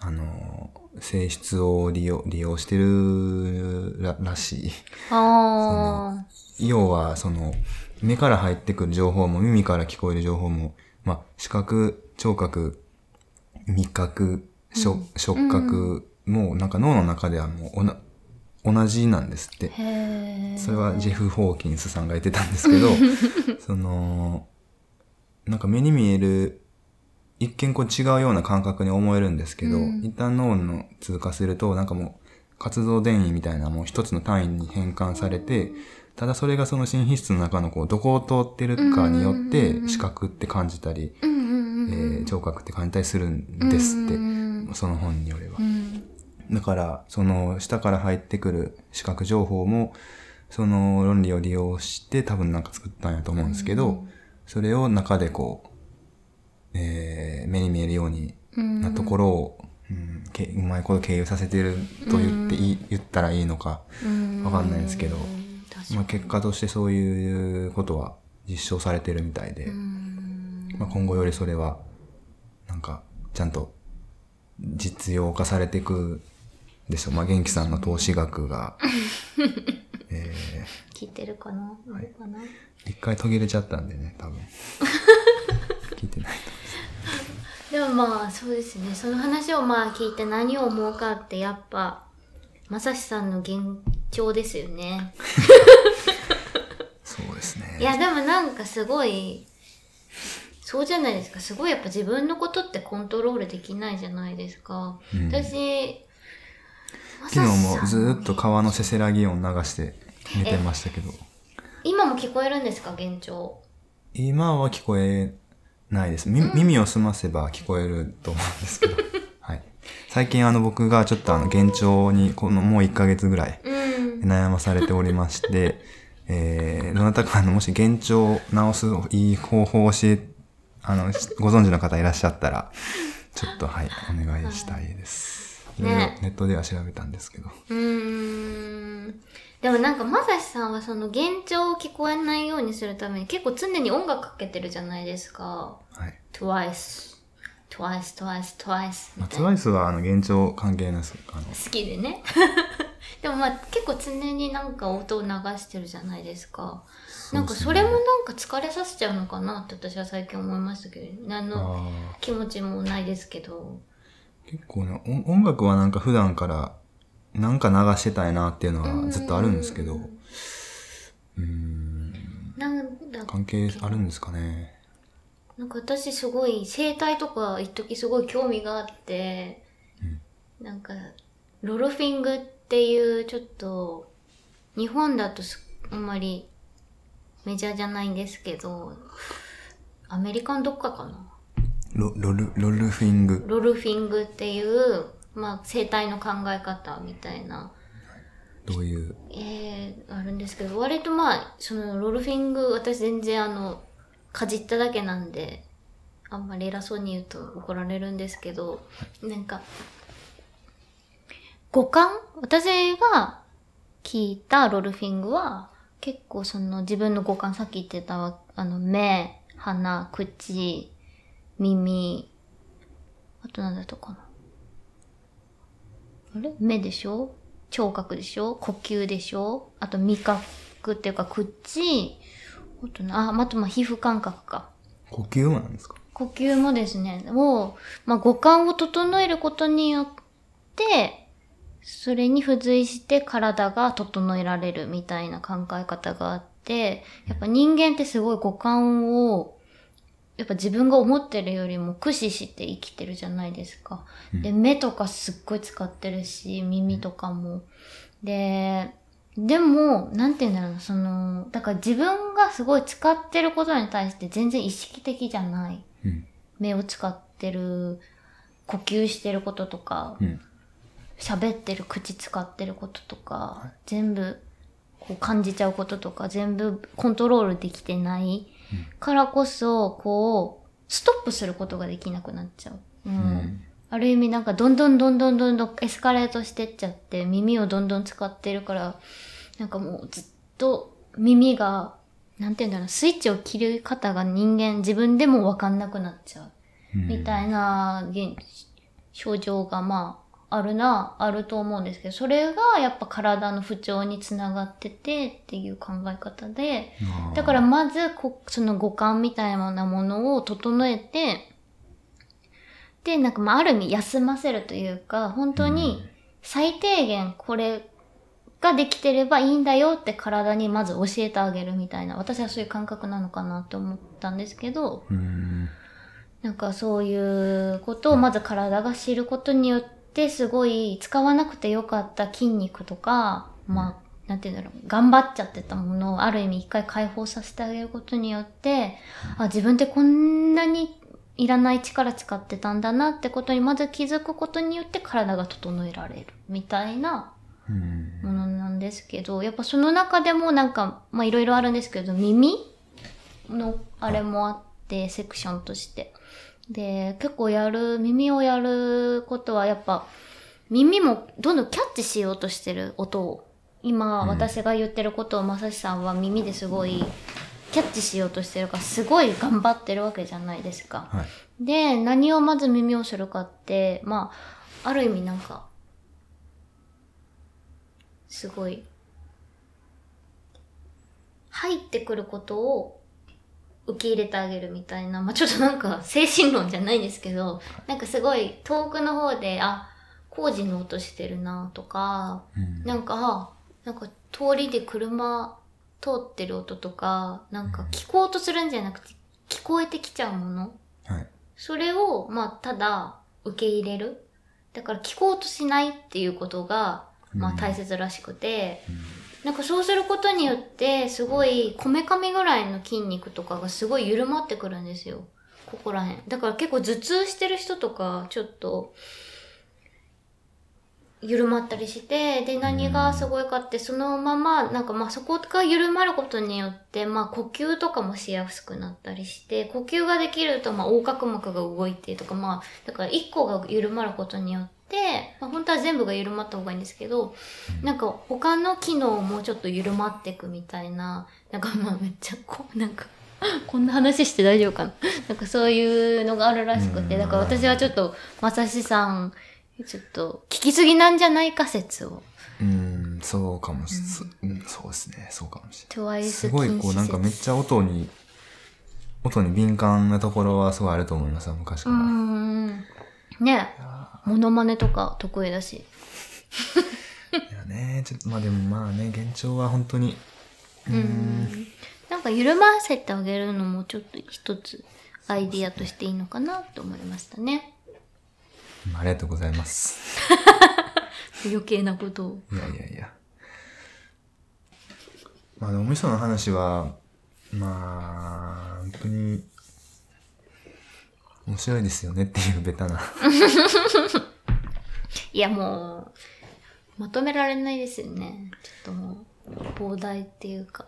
あの、性質を利用、利用してるららしい。あ要は、その、目から入ってくる情報も耳から聞こえる情報も、まあ、視覚、聴覚、味覚、触触覚も、なんか脳の中ではもうおな同じなんですって。それはジェフ・ホーキンスさんが言ってたんですけど、その、なんか目に見える、一見こう違うような感覚に思えるんですけど、うん一旦脳の通過すると、なんかもう活動電位みたいなもう一つの単位に変換されて、ただそれがその心皮質の中のこうどこを通ってるかによって視覚って感じたり。えー聴覚って感じたりするんですって、うんその本によればう。ん。だから、その下から入ってくる視覚情報も、その論理を利用して多分なんか作ったんやと思うんですけど、それを中でこう、えー目に見えるようにうん。なところを、うんけうまいこと経由させてると言っていい、言ったらいいのか、うん。わかんないですけどまあ、結果としてそういうことは実証されてるみたいで、まあ、今後よりそれは、なんか、ちゃんと実用化されていくでしょう。まあ、元気さんの投資額が、え聞いてるかな、い、るかな？ー、一回途切れちゃったんでね、多分。聞いてないでもまあそうですね。その話をまあ聞いて何を思うかってやっぱまさしさんの幻聴ですよね。と。そうですね。いやでもなんかすごいそうじゃないですか。すごいやっぱ自分のことってコントロールできないじゃないですか、うん。私昨日もずっと川のせせらぎ音流して寝てましたけど、今も聞こえるんですか幻聴今は聞こえないです。み耳を澄ませば聞こえると思うんですけど。はい。最近あの僕がちょっとあの幻聴にこのもう1ヶ月ぐらいうん悩まされておりまして、えー、どなたかあのもし幻聴を治すいい方法を教え、あの、しご存知の方いらっしゃったら、ちょっとはい、お願いしたいです。いろいろねネットでは調べたんですけど。うーんでもなんかまさしさんはその幻聴を聞こえないようにするために結構常に音楽かけてるじゃないですか。はい。twice, twice, twice, twice みまあ、たいな。トワイスはあの幻聴関係ないです。あの、好きでね。でもまあ結構常になんか音を流してるじゃないですか。なんかそれもなんか疲れさせちゃうのかなって私は最近思いましたけど、何の気持ちもないですけど。結構ね、音音楽はなんか普段からなんか流してたいなっていうのはずっとあるんですけど、うーん、なんだ関係あるんですかね。なんか私すごい生態とか一時すごい興味があって、なんかロロフィングっていうちょっと日本だとすあんまりメジャーじゃないんですけど、アメリカのどっかかな？ロロル、ロルフィング。ロルフィングっていう、まあ、生態の考え方みたいな、どういう？えー、あるんですけど、割とまあ、そのロルフィング、私全然あの、かじっただけなんで、あんまり偉そうに言うと怒られるんですけど、なんか、五感？私が聞いたロルフィングは、結構その自分の五感、さっき言ってた、あの、目、鼻、口、耳、あとなんだったかな。あれ？目でしょ？聴覚でしょ？呼吸でしょ？あと味覚っていうか口、あとな、あ、あとまあ皮膚感覚か。呼吸もなんですか？呼吸もですね、を、まあ、五感を整えることによって、それに付随して体が整えられるみたいな考え方があって、やっぱ人間ってすごい五感を、やっぱ自分が思ってるよりも駆使して生きてるじゃないですか。で、目とかすっごい使ってるし、耳とかも。で、でも、なんて言うんだろうな、その、だから自分がすごい使ってることに対して全然意識的じゃない。うん。目を使ってる、呼吸してることとかう、ん。喋ってる口使ってることとか、全部こう感じちゃうこととか、全部コントロールできてないからこそ、こう、ストップすることができなくなっちゃう。うん。んある意味なんかどんどんどんどんどんどんエスカレートしてっちゃって、耳をどんどん使ってるから、なんかもうずっと耳が、なんていうんだろう、スイッチを切る方が人間自分でもわかんなくなっちゃう。みたいな現症状がまああるな、あると思うんですけど、それがやっぱ体の不調につながっててっていう考え方で、だからまずこ、その五感みたいなものを整えて、で、なんかまあある意味休ませるというか、本当に最低限これができてればいいんだよって体にまず教えてあげるみたいな、私はそういう感覚なのかなって思ったんですけど、うん。なんかそういうことをまず体が知ることによって、すごい使わなくてよかった筋肉とか、まあ、なんて言うんだろう、頑張っちゃってたものをある意味一回解放させてあげることによって、あ、自分ってこんなにいらない力使ってたんだなってことにまず気づくことによって体が整えられるみたいなうん。ものなんですけど、やっぱその中でもなんか、まあいろいろあるんですけど、耳のあれもあって、セクションとして。で、結構やる、耳をやることはやっぱ、耳もどんどんキャッチしようとしてる音を。今、私が言ってることをまさしさんは耳ですごいキャッチしようとしてるから、すごい頑張ってるわけじゃないですか。はい。で、何をまず耳をするかって、まあ、ある意味なんか、すごい、入ってくることを受け入れてあげるみたいな、まあちょっとなんか 精神論じゃないんですけど、なんかすごい遠くの方で、あ、工事の音してるなとか、うん。なんか、あなんか通りで車通ってる音とか、なんか聞こうとするんじゃなくて、聞こえてきちゃうものはい。それを、まあ、ただ受け入れる。だから聞こうとしないっていうことが、まあ大切らしくて、なんかそうすることによって、すごい、こめかみぐらいの筋肉とかがすごい緩まってくるんですよ。ここら辺。だから結構頭痛してる人とか、ちょっと、緩まったりして、で、何がすごいかって、そのまま、なんかまあそこが緩まることによって、まあ呼吸とかもしやすくなったりして、呼吸ができると、まあ横隔膜が動いてとか、まあ、だから一個が緩まることによって、まあ本当は全部が緩まった方がいいんですけど、なんか他の機能もちょっと緩まっていくみたいな、なんかまあめっちゃこう、なんか、こんな話して大丈夫かななんかそういうのがあるらしくて、だから私はちょっと、まさしさん、ちょっと聞きすぎなんじゃないか説を。うん、そうかもし、うん、そうですね。そうかもしれない。すごい、こう、なんかめっちゃ音に、音に敏感なところはすごいあると思います、昔から。うーん。ねモノマネとか得意だし。いやね、ちょっと、まあでもまあね、現状は本当に、うん。なんか緩ませてあげるのもちょっと一つアイディアとしていいのかなと思いましたね。ありがとうございます。余計なことを。いやいやいや。まあお味噌の話は、まあ、本当に、面白いですよねっていうベタな。いやもう、まとめられないですよね。ちょっともう、膨大っていうか、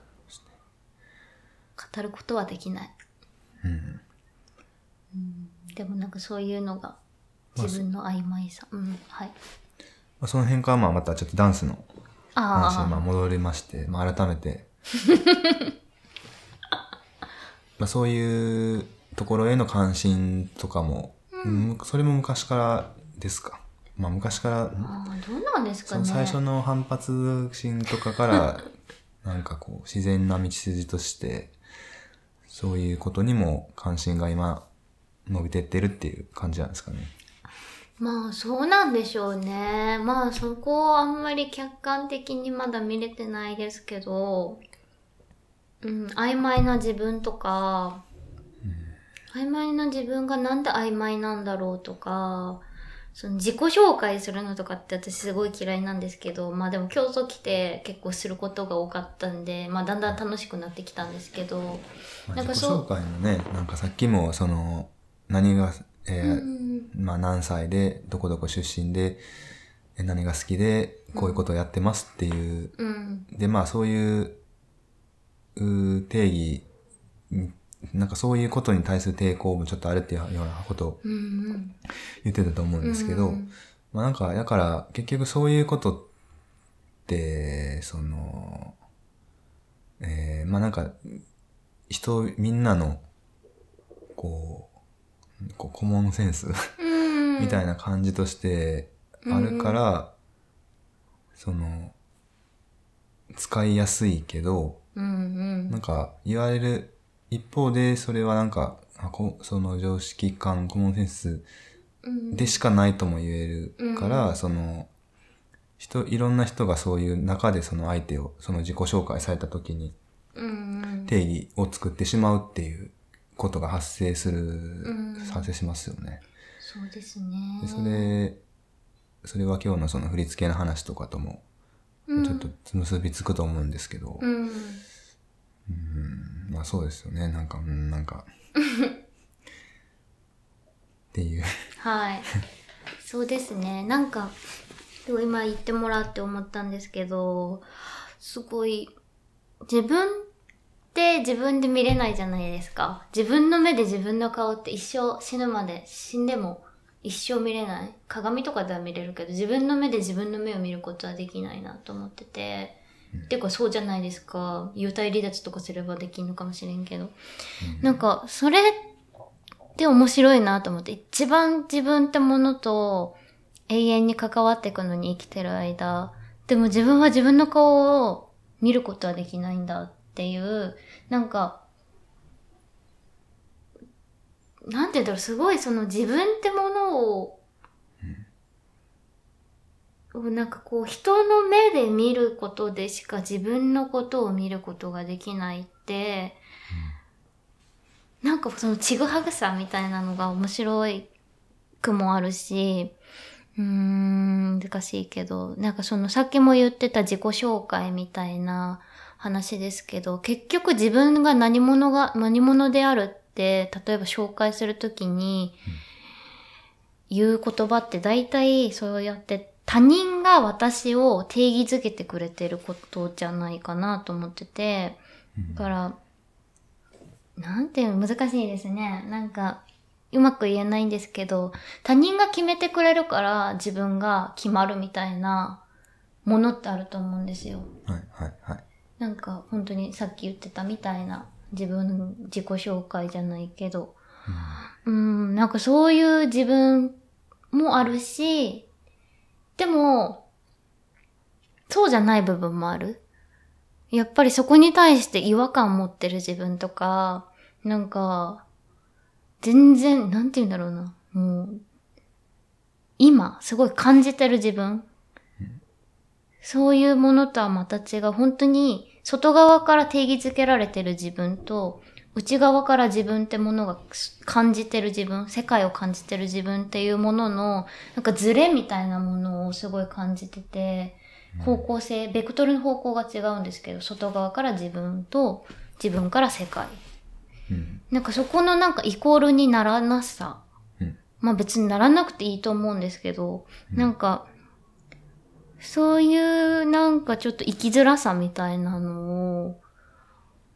語ることはできない。うんでもなんかそういうのが、自分の曖昧さ。うん、はい。まあその辺からまあまたちょっとダンスの話にまああ戻りまして、まあ改めて、まあそういうところへの関心とかも、うんそれも昔からですか？まあ昔から、あ、ああどうなんですかね。最初の反発心とかから、なんかこう自然な道筋として、そういうことにも関心が今伸びてってるっていう感じなんですかね。まあそうなんでしょうね。まあそこをあんまり客観的にまだ見れてないですけど、うん、曖昧な自分とか、曖昧な自分がなんで曖昧なんだろうとか、その自己紹介するのとかって私すごい嫌いなんですけど、まあでも競争来て結構することが多かったんで、まあだんだん楽しくなってきたんですけど、まあなんかそう。自己紹介のね、なんかさっきもその、何が、えーうんまあ何歳で、どこどこ出身で、え何が好きで、こういうことをやってますっていう、うん、で、まあそういう、うー定義、んなんかそういうことに対する抵抗もちょっとあるっていうようなことをうん、うん。言ってたと思うんですけど、うんまあなんか、だから結局そういうことって、その、えーまあなんか、人、みんなの、こう、こうコモンセンスうん、みたいな感じとしてあるから、その、使いやすいけど、うんうん。なんか言われる一方で、それはなんか、その常識感、コモンセンスうん。でしかないとも言えるから、うん。その、人、いろんな人がそういう中でその相手を、その自己紹介された時に定義を作ってしまうっていうことが発生する、ん。発生しますよね。そうですね。で、それ、それは今日のその振り付けの話とかとも、うん。ちょっと結びつくと思うんですけど、うんまあそうですよね、なんか、うん、なんか、っていう。はい。そうですね。なんかでも今言ってもらって思ったんですけどすごい自分って自分で見れないじゃないですか。自分の目で自分の顔って一生死ぬまで死んでも一生見れない。鏡とかでは見れるけど自分の目で自分の目を見ることはできないなと思ってて、ていうかそうじゃないですか。幽体離脱とかすればできるのかもしれんけど、なんかそれって面白いなと思って。一番自分ってものと永遠に関わっていくのに生きてる間。でも自分は自分の顔を見ることはできないんだっていう。なんかなんて言うんだろう、すごいその自分ってものを、なんかこう人の目で見ることでしか自分のことを見ることができないって、なんかそのちぐはぐさみたいなのが面白いくもあるし、うーん、難しいけど、なんかそのさっきも言ってた自己紹介みたいな話ですけど、結局自分が何者が、何者であるって、例えば紹介するときに言う言葉って大体そうやって他人が私を定義づけてくれてることじゃないかなと思ってて、だから、なんていうの難しいですね。なんか、うまく言えないんですけど、他人が決めてくれるから自分が決まるみたいなものってあると思うんですよ。はい、はい、はい。なんか本当にさっき言ってたみたいな自分の自己紹介じゃないけど、うん、なんかそういう自分もあるし、でも、そうじゃない部分もある。やっぱりそこに対して違和感持ってる自分とか、なんか、全然、なんて言うんだろうな。もう、今、すごい感じてる自分。そういうものとはまた違う。本当に、外側から定義づけられてる自分と、内側から自分ってものが感じてる自分、世界を感じてる自分っていうものの、なんかズレみたいなものをすごい感じてて、方向性、ベクトルの方向が違うんですけど、外側から自分と、自分から世界。うん。なんかそこのなんかイコールにならなさ。うんまあ別にならなくていいと思うんですけど、なんか、そういうなんかちょっと生きづらさみたいなのを、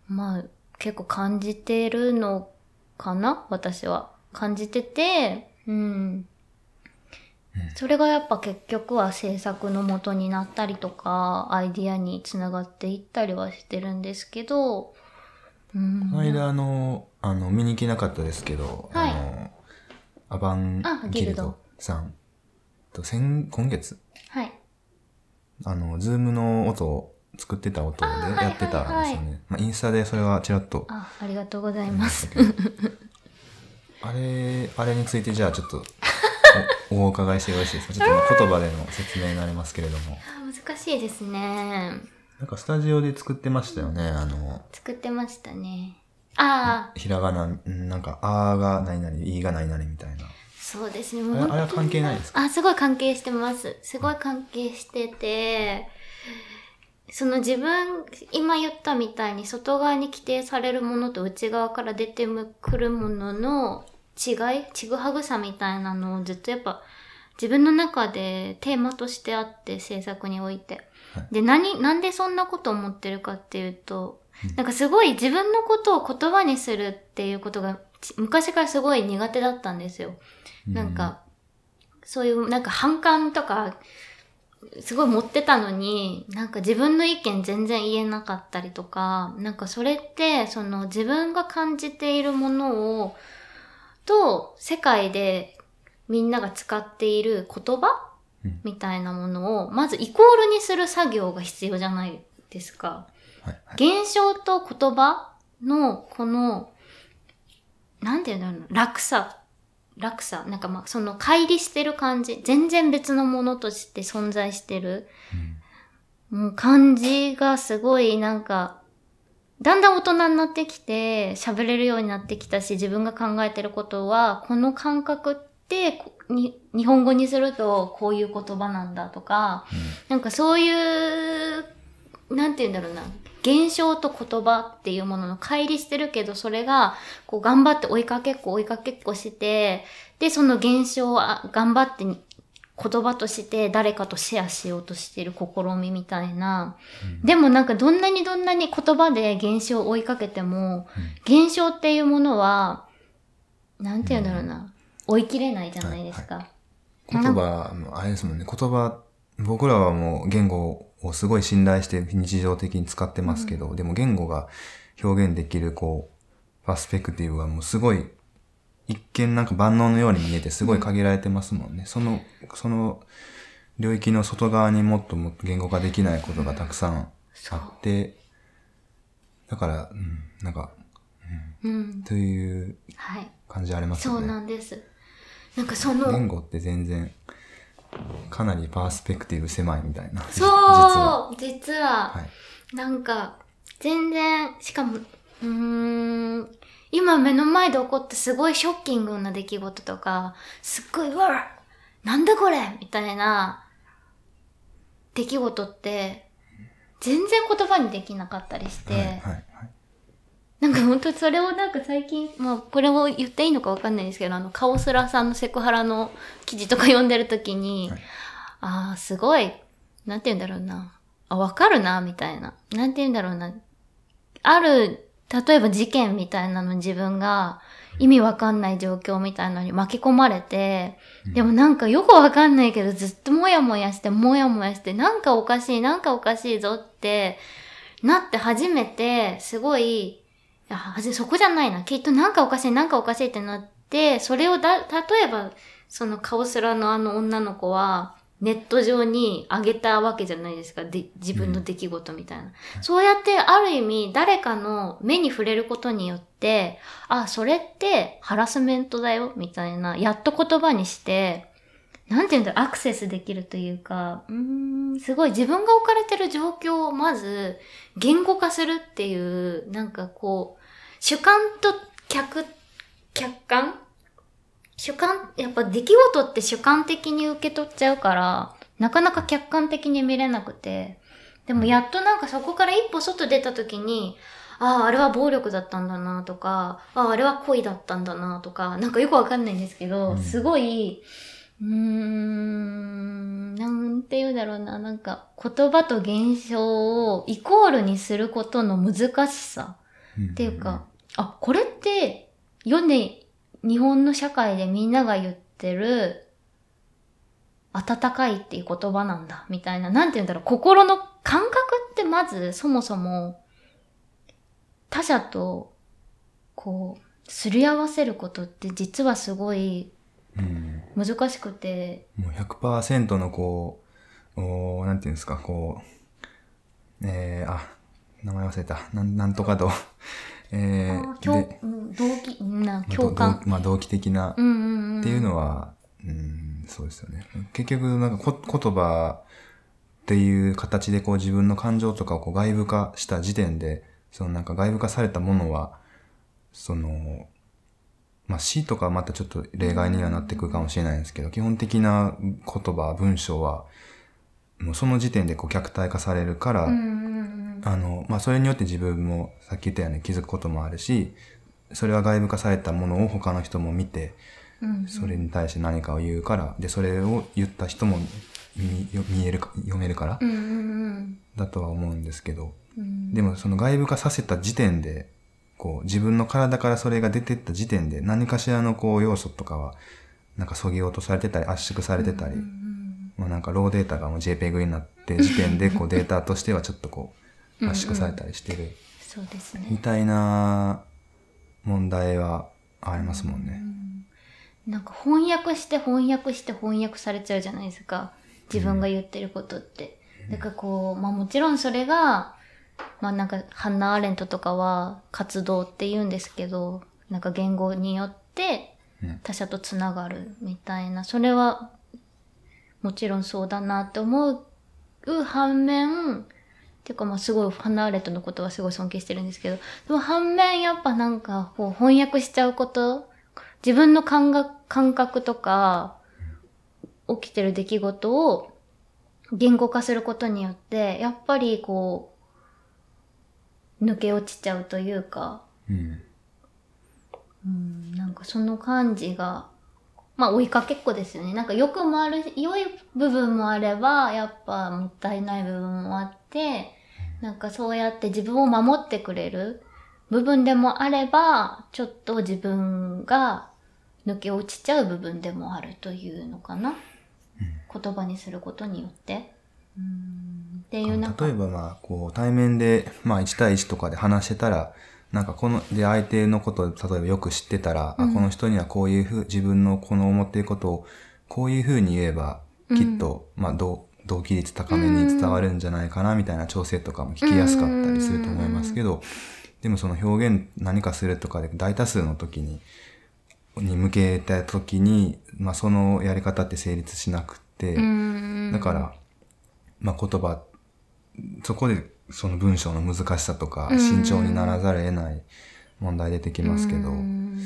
まあ結構感じてるのかな？私は。感じてて、うん。それがやっぱ結局は制作の元になったりとか、アイディアにつながっていったりはしてるんですけど、うん。この間、あの、あの、見に行けなかったですけど、はいあの、アバンギルドさんと、先、今月、はい。あの、ズームの音を作ってた音でやってたんですよね。はいはいはいまあ、インスタでそれはちらっとあ、ありがとうございます。あれ、あれについてじゃあちょっとお お伺いしてよろしいですか？ちょっと言葉での説明になりますけれども。あ難しいですね。なんかスタジオで作ってましたよね？あの、作ってましたね。ああ、ひらがな、んなんか、あーが何々、いーが何々みたいな。そうですね。あれは関係ないですか？あ、すごい関係してます。すごい関係してて、その自分、今言ったみたいに外側に規定されるものと内側から出てくるものの違い、ちぐはぐさみたいなのをずっとやっぱ自分の中でテーマとしてあって制作において。はいで、何、なんでそんなこと思ってるかっていうと、なんかすごい自分のことを言葉にするっていうことがち昔からすごい苦手だったんですよ。なんか、そういうなんか反感とか、すごい持ってたのに、なんか自分の意見全然言えなかったりとか、なんかそれって、その自分が感じているものを、と世界でみんなが使っている言葉うんみたいなものを、まずイコールにする作業が必要じゃないですか。はいはい現象と言葉のこの、なんていうんだろうな、落差。落差。なんかまあ、その乖離してる感じ。全然別のものとして存在してる。もう感じがすごいなんか、だんだん大人になってきて、喋れるようになってきたし、自分が考えてることは、この感覚って、こに日本語にするとこういう言葉なんだとか、なんかそういう、なんて言うんだろうな。現象と言葉っていうものの乖離してるけど、それが、こう頑張って追いかけっこ追いかけっこして、で、その現象をあ頑張って言葉として誰かとシェアしようとしている試みみたいな。でもなんかどんなにどんなに言葉で現象を追いかけても、現象っていうものは、なんて言うんだろうな。追い切れないじゃないですか。言葉、もあれですもんね。言葉、僕らはもう言語をすごい信頼して日常的に使ってますけど、でも言語が表現できる、こう、パースペクティブはもうすごい、一見なんか万能のように見えてすごい限られてますもんね。その、その領域の外側にもっともっと言語化できないことがたくさんあって、だから、うん、なんか、うん。というはい。感じありますよね。そうなんです。なんかその、言語って全然かなりパースペクティブ狭いみたいな。じ実は。そう実は、はい。なんか、全然、しかも、うーん、今目の前で起こったすごいショッキングな出来事とか、すっごい、うわなんだこれみたいな出来事って、全然言葉にできなかったりして、はい。はい。はいなんか本当それをなんか最近、まあこれを言っていいのかわかんないんですけど、あの、カオスラさんのセクハラの記事とか読んでるときに、はいああ、すごい、なんて言うんだろうな。あ、わかるな、みたいな。なんて言うんだろうな。ある、例えば事件みたいなのに自分が意味わかんない状況みたいなのに巻き込まれて、でもなんかよくわかんないけどずっともやもやして、もやもやして、なんかおかしい、なんかおかしいぞって、なって初めて、すごい、いや、はじそこじゃないな。きっとなんかおかしい、なんかおかしいってなって、それをだ、例えば、そのカオスラのあの女の子は、ネット上に上げたわけじゃないですか。で、自分の出来事みたいな。そうやって、ある意味、誰かの目に触れることによって、あ、それってハラスメントだよ、みたいな、やっと言葉にして、なんて言うんだろう、アクセスできるというか、うーん、すごい自分が置かれてる状況をまず言語化するっていう、なんかこう、主観と客、客観？主観、やっぱ出来事って主観的に受け取っちゃうから、なかなか客観的に見れなくて、でもやっとなんかそこから一歩外出た時に、ああ、あれは暴力だったんだなとか、ああ、あれは恋だったんだなとか、なんかよくわかんないんですけど、うん。すごい、うーん、なんて言うんだろうな、なんか言葉と現象をイコールにすることの難しさ。っていうか、あ、これって世で日本の社会でみんなが言ってる温かいっていう言葉なんだ、みたいな。なんて言うんだろう、心の感覚ってまずそもそも他者とこう、すり合わせることって実はすごいうん難しくて、もう100%のこう、おーなんていうんですか、こう、えー、あ、名前忘れた。なんなんとかと、えー、共でうん動機、なまあ共感。どまあ、動機的な。っていうのは、うん、そうですよね。結局、なんかこ言葉っていう形でこう自分の感情とかをこう外部化した時点で、そのなんか外部化されたものは、その、まあ詩とかはまたちょっと例外にはなってくるかもしれないんですけど、基本的な言葉、文章は、もうその時点でこう客体化されるから。あの、まあ、それによって自分もさっき言ったように気づくこともあるし、それは外部化されたものを他の人も見て、うんそれに対して何かを言うから、で、それを言った人も見見えるか、読めるからだとは思うんですけど、うん。でもその外部化させた時点で、こう、自分の体からそれが出てった時点で、何かしらのこう、要素とかは、なんか削ぎ落とされてたり、圧縮されてたり、まあなんかローデータがもう JPEG になって時点で、こう、データとしてはちょっとこう、圧縮されたりしてる。そうですね。みたいな問題はありますもんね。なんか翻訳して翻訳して翻訳されちゃうじゃないですか。自分が言ってることって。だからこう、まあもちろんそれが、まあなんかハンナ・アーレントとかは活動って言うんですけど、なんか言語によってうん。他者とつながるみたいな、それはもちろんそうだなって思う反面、っていうかまあすごいハンナ・アーレントのことはすごい尊敬してるんですけど、でも反面やっぱなんかこう翻訳しちゃうこと、自分の感覚感覚とか、起きてる出来事を言語化することによって、やっぱりこう、抜け落ちちゃうというか、うん。うん、なんかその感じが、まあ追いかけっこですよね。なんか良くもある、良い部分もあれば、やっぱもったいない部分もあって、なんかそうやって自分を守ってくれる部分でもあれば、ちょっと自分が抜け落ちちゃう部分でもあるというのかな。言葉にすることによって。うんっていう例えばまあ、こう、対面で、まあ、1対1とかで話してたら、なんかこの、で、相手のことを、例えばよく知ってたら、あ、この人にはこういうふう、自分のこの思っていることを、こういうふうに言えば、きっと、まあ、同、同期率高めに伝わるんじゃないかな、みたいな調整とかも聞きやすかったりすると思いますけど、でもその表現何かするとかで大多数の時に、に向けた時に、まあそのやり方って成立しなくて、うん。だから、まあ言葉、そこでその文章の難しさとか、慎重にならざるを得ない問題出てきますけど、うん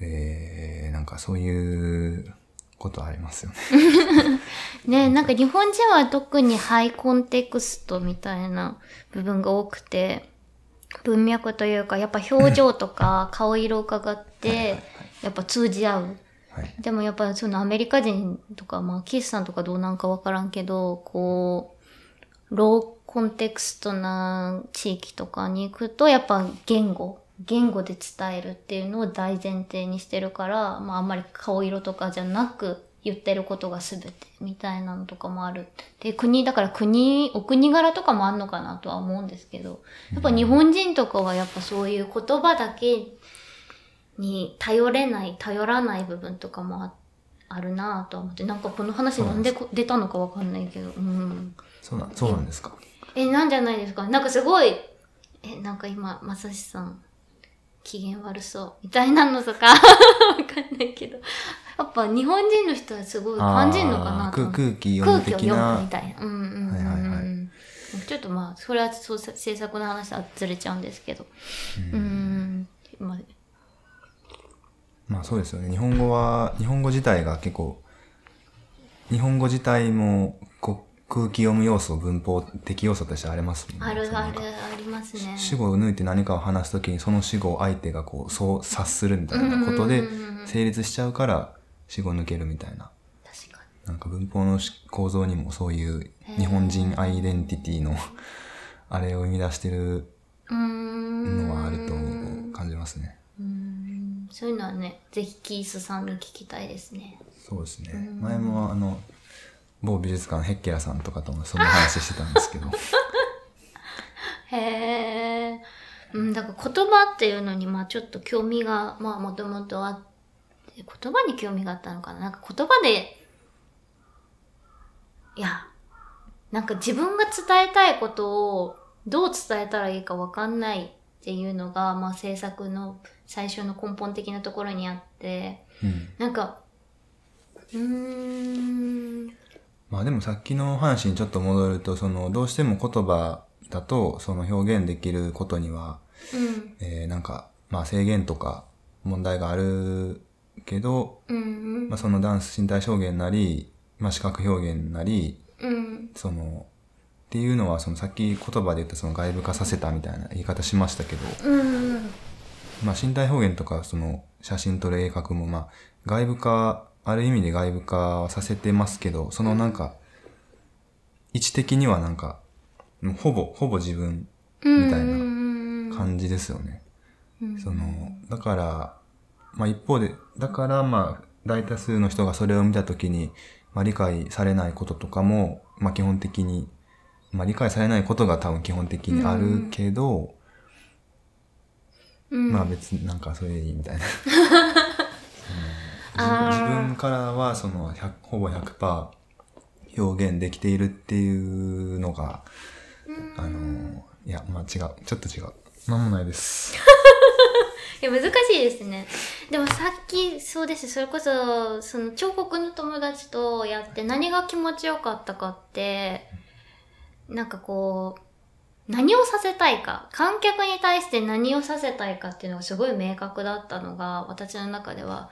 えー、なんかそういうことありますよね。ねなんか日本人は特にハイコンテクストみたいな部分が多くて、文脈というか、やっぱ表情とか 顔色を伺って、やっぱ通じ合う。はい。でもやっぱそのアメリカ人とか、まあキスさんとかどうなんかわからんけど、こう、ローコンテクストな地域とかに行くと、やっぱ言語、言語で伝えるっていうのを大前提にしてるから、まああんまり顔色とかじゃなく言ってることが全てみたいなのとかもある。で、国、だから国、お国柄とかもあんのかなとは思うんですけど、やっぱ日本人とかはやっぱそういう言葉だけに頼れない、頼らない部分とかもああるなぁとは思って、なんかこの話なんでこ出たのかわかんないけど、うん。そうなん、そうなんですか？え、なんじゃないですか？なんかすごい、え、なんか今、まさしさん、機嫌悪そう、みたいなのとか、わかんないけど、やっぱ日本人の人はすごい感じるのかなと空空気読む的空気を読むみな。たいな。うんうんうん、うんはいはいはいちょっとまあ、それはそう制作の話はずれちゃうんですけど。うん。まあまあそうですよね。日本語は、日本語自体が結構、日本語自体も、空気読む要素、文法的要素としてありますもんね。あるあるありますね。主語を抜いて何かを話すときにその主語を相手がこう、そう察するみたいなことで成立しちゃうから主語抜けるみたいな。確かなんか文法の構造にもそういう日本人アイデンティティのあれを生み出してる。のはあると感じますね。うーんそういうのはね、ぜひキースさんに聞きたいですね。そうですね。前もあの、某美術館ヘッケラさんとかともそんな話してたんですけど。へえ。うん、だから言葉っていうのに、まあちょっと興味が、まあもともとあって、言葉に興味があったのかな。なんか言葉で、いや、なんか自分が伝えたいことをどう伝えたらいいかわかんないっていうのが、まあ制作の最初の根本的なところにあって、うん。なんか、うーん、まあでもさっきの話にちょっと戻ると、その、どうしても言葉だと、その表現できることには、うん、えーなんか、まあ制限とか問題があるけど、うん、うん。まあそのダンス身体表現なり、まあ視覚表現なり、うん、その、っていうのは、そのさっき言葉で言ったその外部化させたみたいな言い方しましたけど、うん、まあ身体表現とかその写真撮る絵描くもまあ外部化、ある意味で外部化はさせてますけど、そのなんか、位置的にはなんか、ほぼ、ほぼ自分みたいなな感じですよね。その、だから、まあ一方で、だからまあ大多数の人がそれを見たときに、まあ理解されないこととかも、まあ基本的に、まあ理解されないことが多分基本的にあるけど、うんまあ別になんかそれでいいみたいな。自分からはそのほぼ100%表現できているっていうのが、あの、いや、まあ違う。ちょっと違う。なんもないです。いや、難しいですね。でもさっき、そうです。それこそ、その彫刻の友達とやって何が気持ちよかったかって、なんかこう、何をさせたいか、観客に対して何をさせたいかっていうのがすごい明確だったのが、私の中では、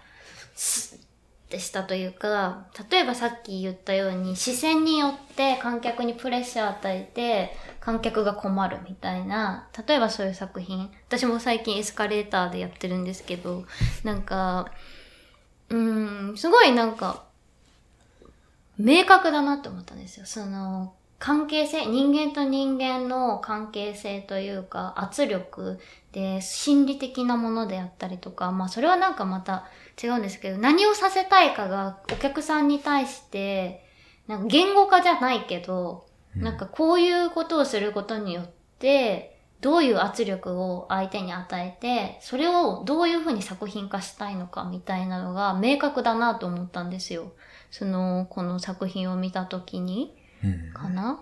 スッてしたというか、例えばさっき言ったように、視線によって観客にプレッシャーを与えて、観客が困るみたいな、例えばそういう作品、私も最近エスカレーターでやってるんですけど、なんか、うーん、すごいなんか、明確だなって思ったんですよ。その、関係性、人間と人間の関係性というか、圧力で、心理的なものであったりとか、まあそれはなんかまた違うんですけど、何をさせたいかがお客さんに対して、なんか言語化じゃないけど、なんかこういうことをすることによって、どういう圧力を相手に与えて、それをどういうふうに作品化したいのかみたいなのが明確だなと思ったんですよ。その、この作品を見たときに。うん。かな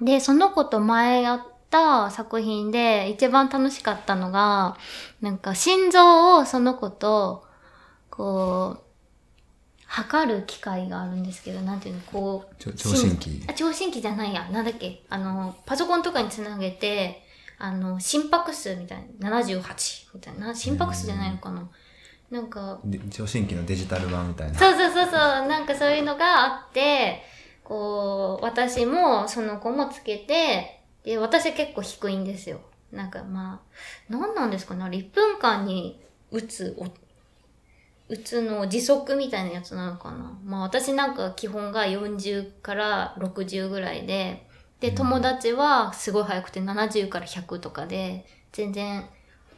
で、その子と前やった作品で一番楽しかったのが、なんか心臓をその子と、こう、測る機械があるんですけど、なんていうの、こう、聴診器あ、聴診器じゃないや。なんだっけ？あの、パソコンとかにつなげて、あの、心拍数みたいな、78みたいな。心拍数じゃないのかななんか、で聴診器のデジタル版みたいな。そうそうそうそう、なんかそういうのがあって、こう、私もその子もつけて、で、私は結構低いんですよ。なんかまあ、何なんですかねあれ1分間に打つ、お打つの時速みたいなやつなのかなまあ私なんか基本が40から60ぐらいで、で、友達はすごい速くて70から100とかで、全然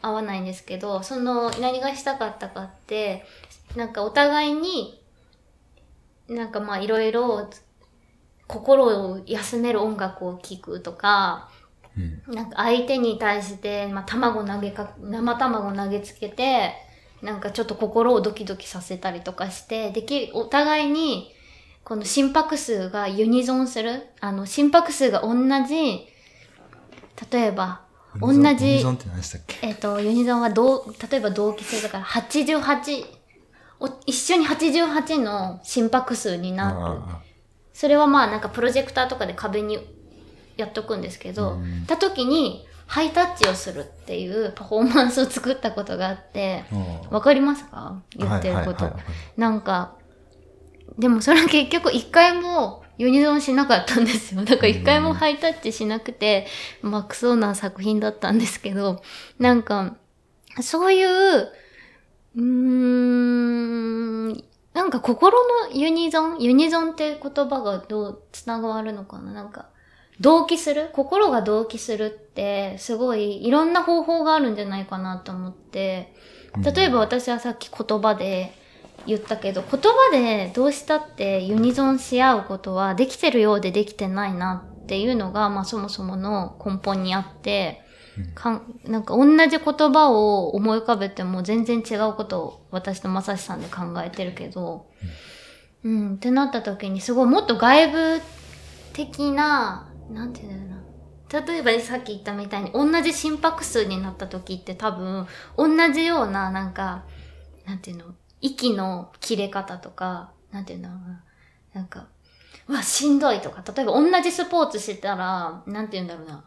合わないんですけど、その何がしたかったかって、なんかお互いに、なんかまあいろいろ心を休める音楽を聴くとか、うん。なんか相手に対して、まあ、卵投げか、生卵投げつけて、なんかちょっと心をドキドキさせたりとかして、でき、お互いに、この心拍数がユニゾンする。あの、心拍数が同じ、例えば、同ユニじゾンって何でしたっけ？えっ、と、ユニゾンは同、例えば同期性だから88、お一緒に88の心拍数になる。あそれはまあなんかプロジェクターとかで壁にやっとくんですけど、うんた時にハイタッチをするっていうパフォーマンスを作ったことがあって、わかりますか？言ってること。なんか、でもそれは結局一回もユニゾンしなかったんですよ。だから一回もハイタッチしなくて、まあクソな作品だったんですけど、なんか、そういう、うーん、なんか心のユニゾン？ユニゾンって言葉がどう繋がるのかな？なんか、同期する？心が同期するって、すごいいろんな方法があるんじゃないかなと思って、例えば私はさっき言葉で言ったけど、言葉でどうしたってユニゾンし合うことはできてるようでできてないなっていうのが、まあそもそもの根本にあって、かんなんか同じ言葉を思い浮かべても全然違うことを私とまさしさんで考えてるけど、うん、ってなった時にすごいもっと外部的な、なんていうんだろうな。例えばさっき言ったみたいに同じ心拍数になった時って多分同じようななんか、なんていうの、息の切れ方とか、なんていうんだろうな。なんか、うわ、しんどいとか、例えば同じスポーツしてたら、なんて言うんだろうな。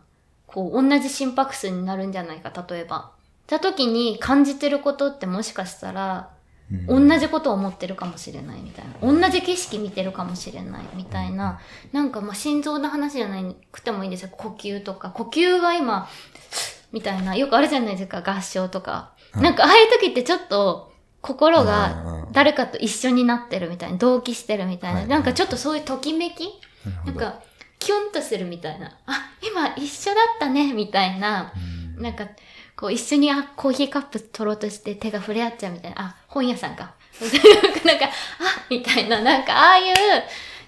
こう、同じ心拍数になるんじゃないか、例えば。た時に感じてることってもしかしたら、同じことを思ってるかもしれないみたいな。同じ景色見てるかもしれないみたいな。なんかまあ心臓の話じゃなくてもいいんですよ。呼吸とか。呼吸が今、みたいな。よくあるじゃないですか、合唱とか。なんかああいう時ってちょっと心が誰かと一緒になってるみたいな。同期してるみたいな。はいなんかちょっとそういうときめきなんか、キュンとするみたいな。あ、今一緒だったね、みたいな。うんなんか、こう一緒にあコーヒーカップ取ろうとして手が触れ合っちゃうみたいな。あ、本屋さんか。なんか、あ、みたいな。なんか、ああいう、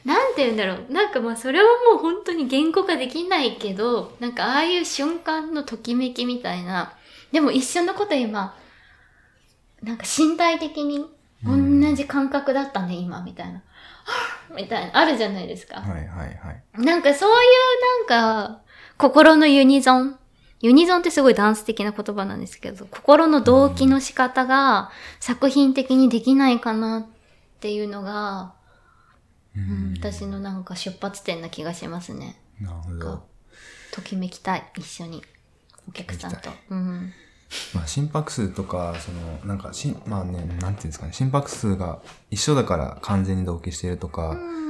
なんて言うんだろう。なんかまあそれはもう本当に言語化できないけど、なんかああいう瞬間のときめきみたいな。でも一緒のこと今、なんか身体的に同じ感覚だったね、今、みたいな。みたいな。あるじゃないですか。はいはいはい。なんかそういうなんか、心のユニゾン。ユニゾンってすごいダンス的な言葉なんですけど、心の動機の仕方が作品的にできないかなっていうのが、うん、私のなんか出発点な気がしますね。なるほど。ときめきたい、一緒に。お客さんと。まあ心拍数とか、その、なんかしん、まあね、なんていうんですかね、心拍数が一緒だから完全に同期しているとか、うん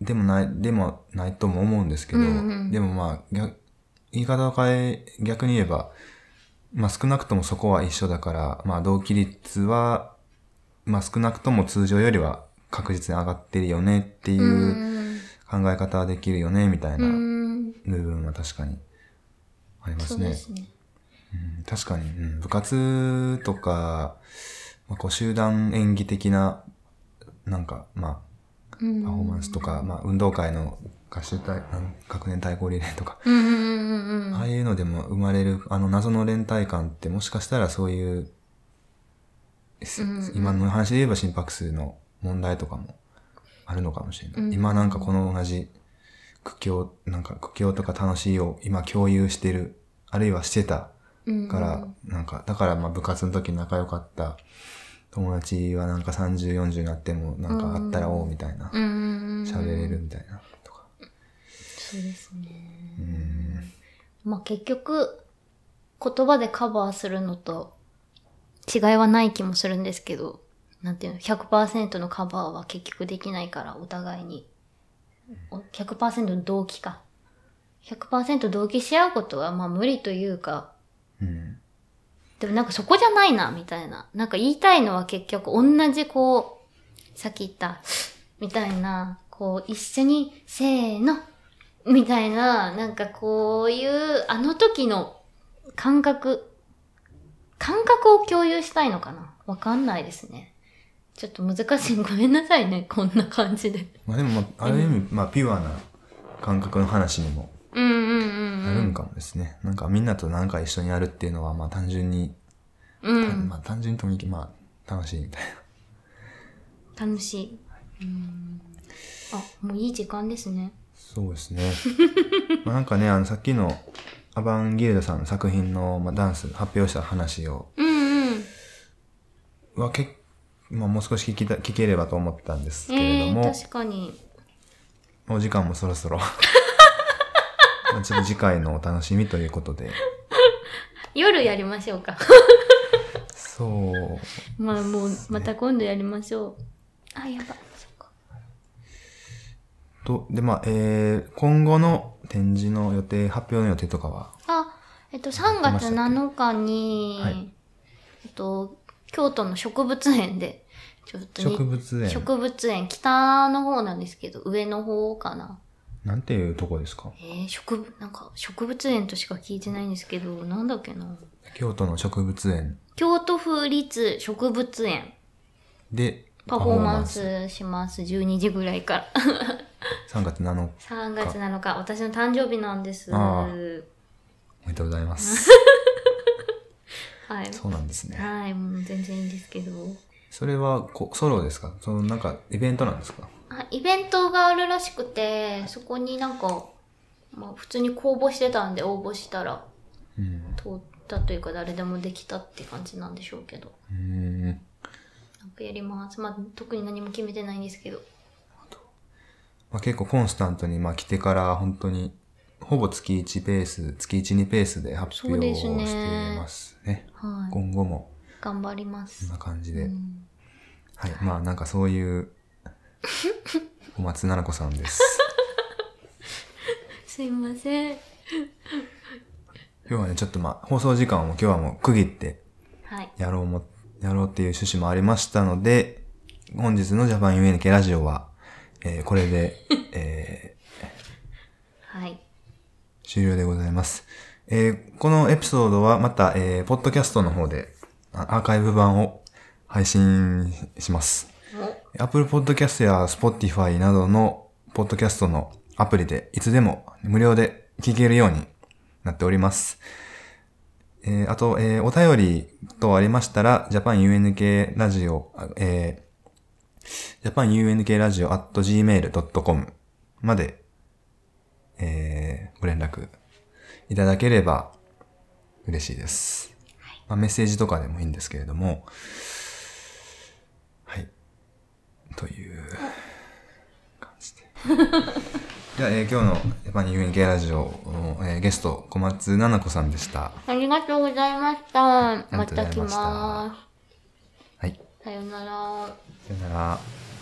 でもない、でもないとも思うんですけど、うんうんでもまあ、逆言い方を変え、逆に言えば、まあ少なくともそこは一緒だから、まあ同期率は、まあ少なくとも通常よりは確実に上がってるよねっていううん考え方はできるよね、みたいなうん。部分は確かにありますね。すね。うん確かに、うん、部活とか、まあ、こう集団演技的な、なんか、まあ、うんパフォーマンスとか、まあ、運動会の合衆対、学年対抗リレーとか、うんうんうんうん。ああいうのでも生まれる、あの謎の連帯感ってもしかしたらそういう、すうんうん今の話で言えば心拍数の問題とかもあるのかもしれない。うん今なんかこの同じ苦境、なんか苦境とか楽しいを今共有してる、あるいはしてたうんから、なんか、だからまあ部活の時仲良かった友達はなんか30、40になってもなんかあったらおうみたいな。喋れるみたいなとか。そうですね。うん。まあ結局、言葉でカバーするのと違いはない気もするんですけど、なんていうの、100%のカバーは結局できないから、お互いに。お100%の同期か。100%同期し合うことはまあ無理というか、うん。でもなんかそこじゃないな、みたいな。なんか言いたいのは結局同じこう、さっき言った、みたいな、こう一緒に、せーの、みたいな、なんかこういう、あの時の感覚、感覚を共有したいのかなわかんないですね。ちょっと難しい。ごめんなさいね。こんな感じで。まあでもまあ、ある意味、まあピュアな感覚の話にもうんうんうんうん。なるんかもですね。なんかみんなとなんか一緒にやるっていうのはまあ単純に、うん。まあ単純にともにまあ楽しいみたいな。楽しい。うん。あ、もういい時間ですね。そうですね。まあなんかね、あのさっきのアバンギルドさんの作品の、まあ、ダンス発表した話を、うんうん。はけまあもう少し聞きた聞ければと思ったんですけれええども、確かに。お時間もそろそろ。まあちょっと次回のお楽しみということで。夜やりましょうか。そう。まあもう、また今度やりましょう。あ、やば。そっか。と、で、まあ、えー、今後の展示の予定、発表の予定とかは、あ、えっと、3月7日に、はいえっと、京都の植物園で、ちょっとに植物園植物園、北の方なんですけど、上の方かな。なんていうとこですか？えー、植物、なんか、植物園としか聞いてないんですけど、なんだっけな。京都の植物園京都府立植物園。でパフォーマンスします。12時ぐらいから。3月7日。3月7日、私の誕生日なんです。おめでとうございます。い。そうなんですね。はい、もう全然いいんですけど。それはこソロですか？そのなんかイベントなんですか？あイベントがあるらしくて、そこになんか、まあ普通に公募してたんで応募したらうん。通ったというか誰でもできたって感じなんでしょうけど。うーん。なんかやります。まあ特に何も決めてないんですけど。まあ、結構コンスタントに、まあ、来てから本当に、ほぼ月1ペース、月1、2ペースで発表をそうですしてねますね。はい。今後も、頑張りますこんな。感じで。うんはい。まあ、なんかそういう、小松菜奈子さんです。すいません。今日はね、ちょっとまあ、放送時間を今日はもう区切ってはい。やろうも、やろうっていう趣旨もありましたので、本日のジャパン UNK ラジオは、えーこれで、えーはい。終了でございます。えーこのエピソードはまた、えーポッドキャストの方であアーカイブ版を配信します。Apple Podcast や Spotify などのポッドキャストのアプリでいつでも無料で聞けるようになっております。えーあと、えーお便り等ありましたら、JapanUNK ラジオ、あえー、JapanUNK ラジオ at gmail.com まで、えーご連絡いただければ嬉しいです。まあ、メッセージとかでもいいんですけれども、はい。という感じで。じゃあ、えー今日のジャパン UNK ラジオの、えーゲスト、小松菜奈子さんでした。ありがとうございました。また来ましたまはい。す。さようなら。さよなら。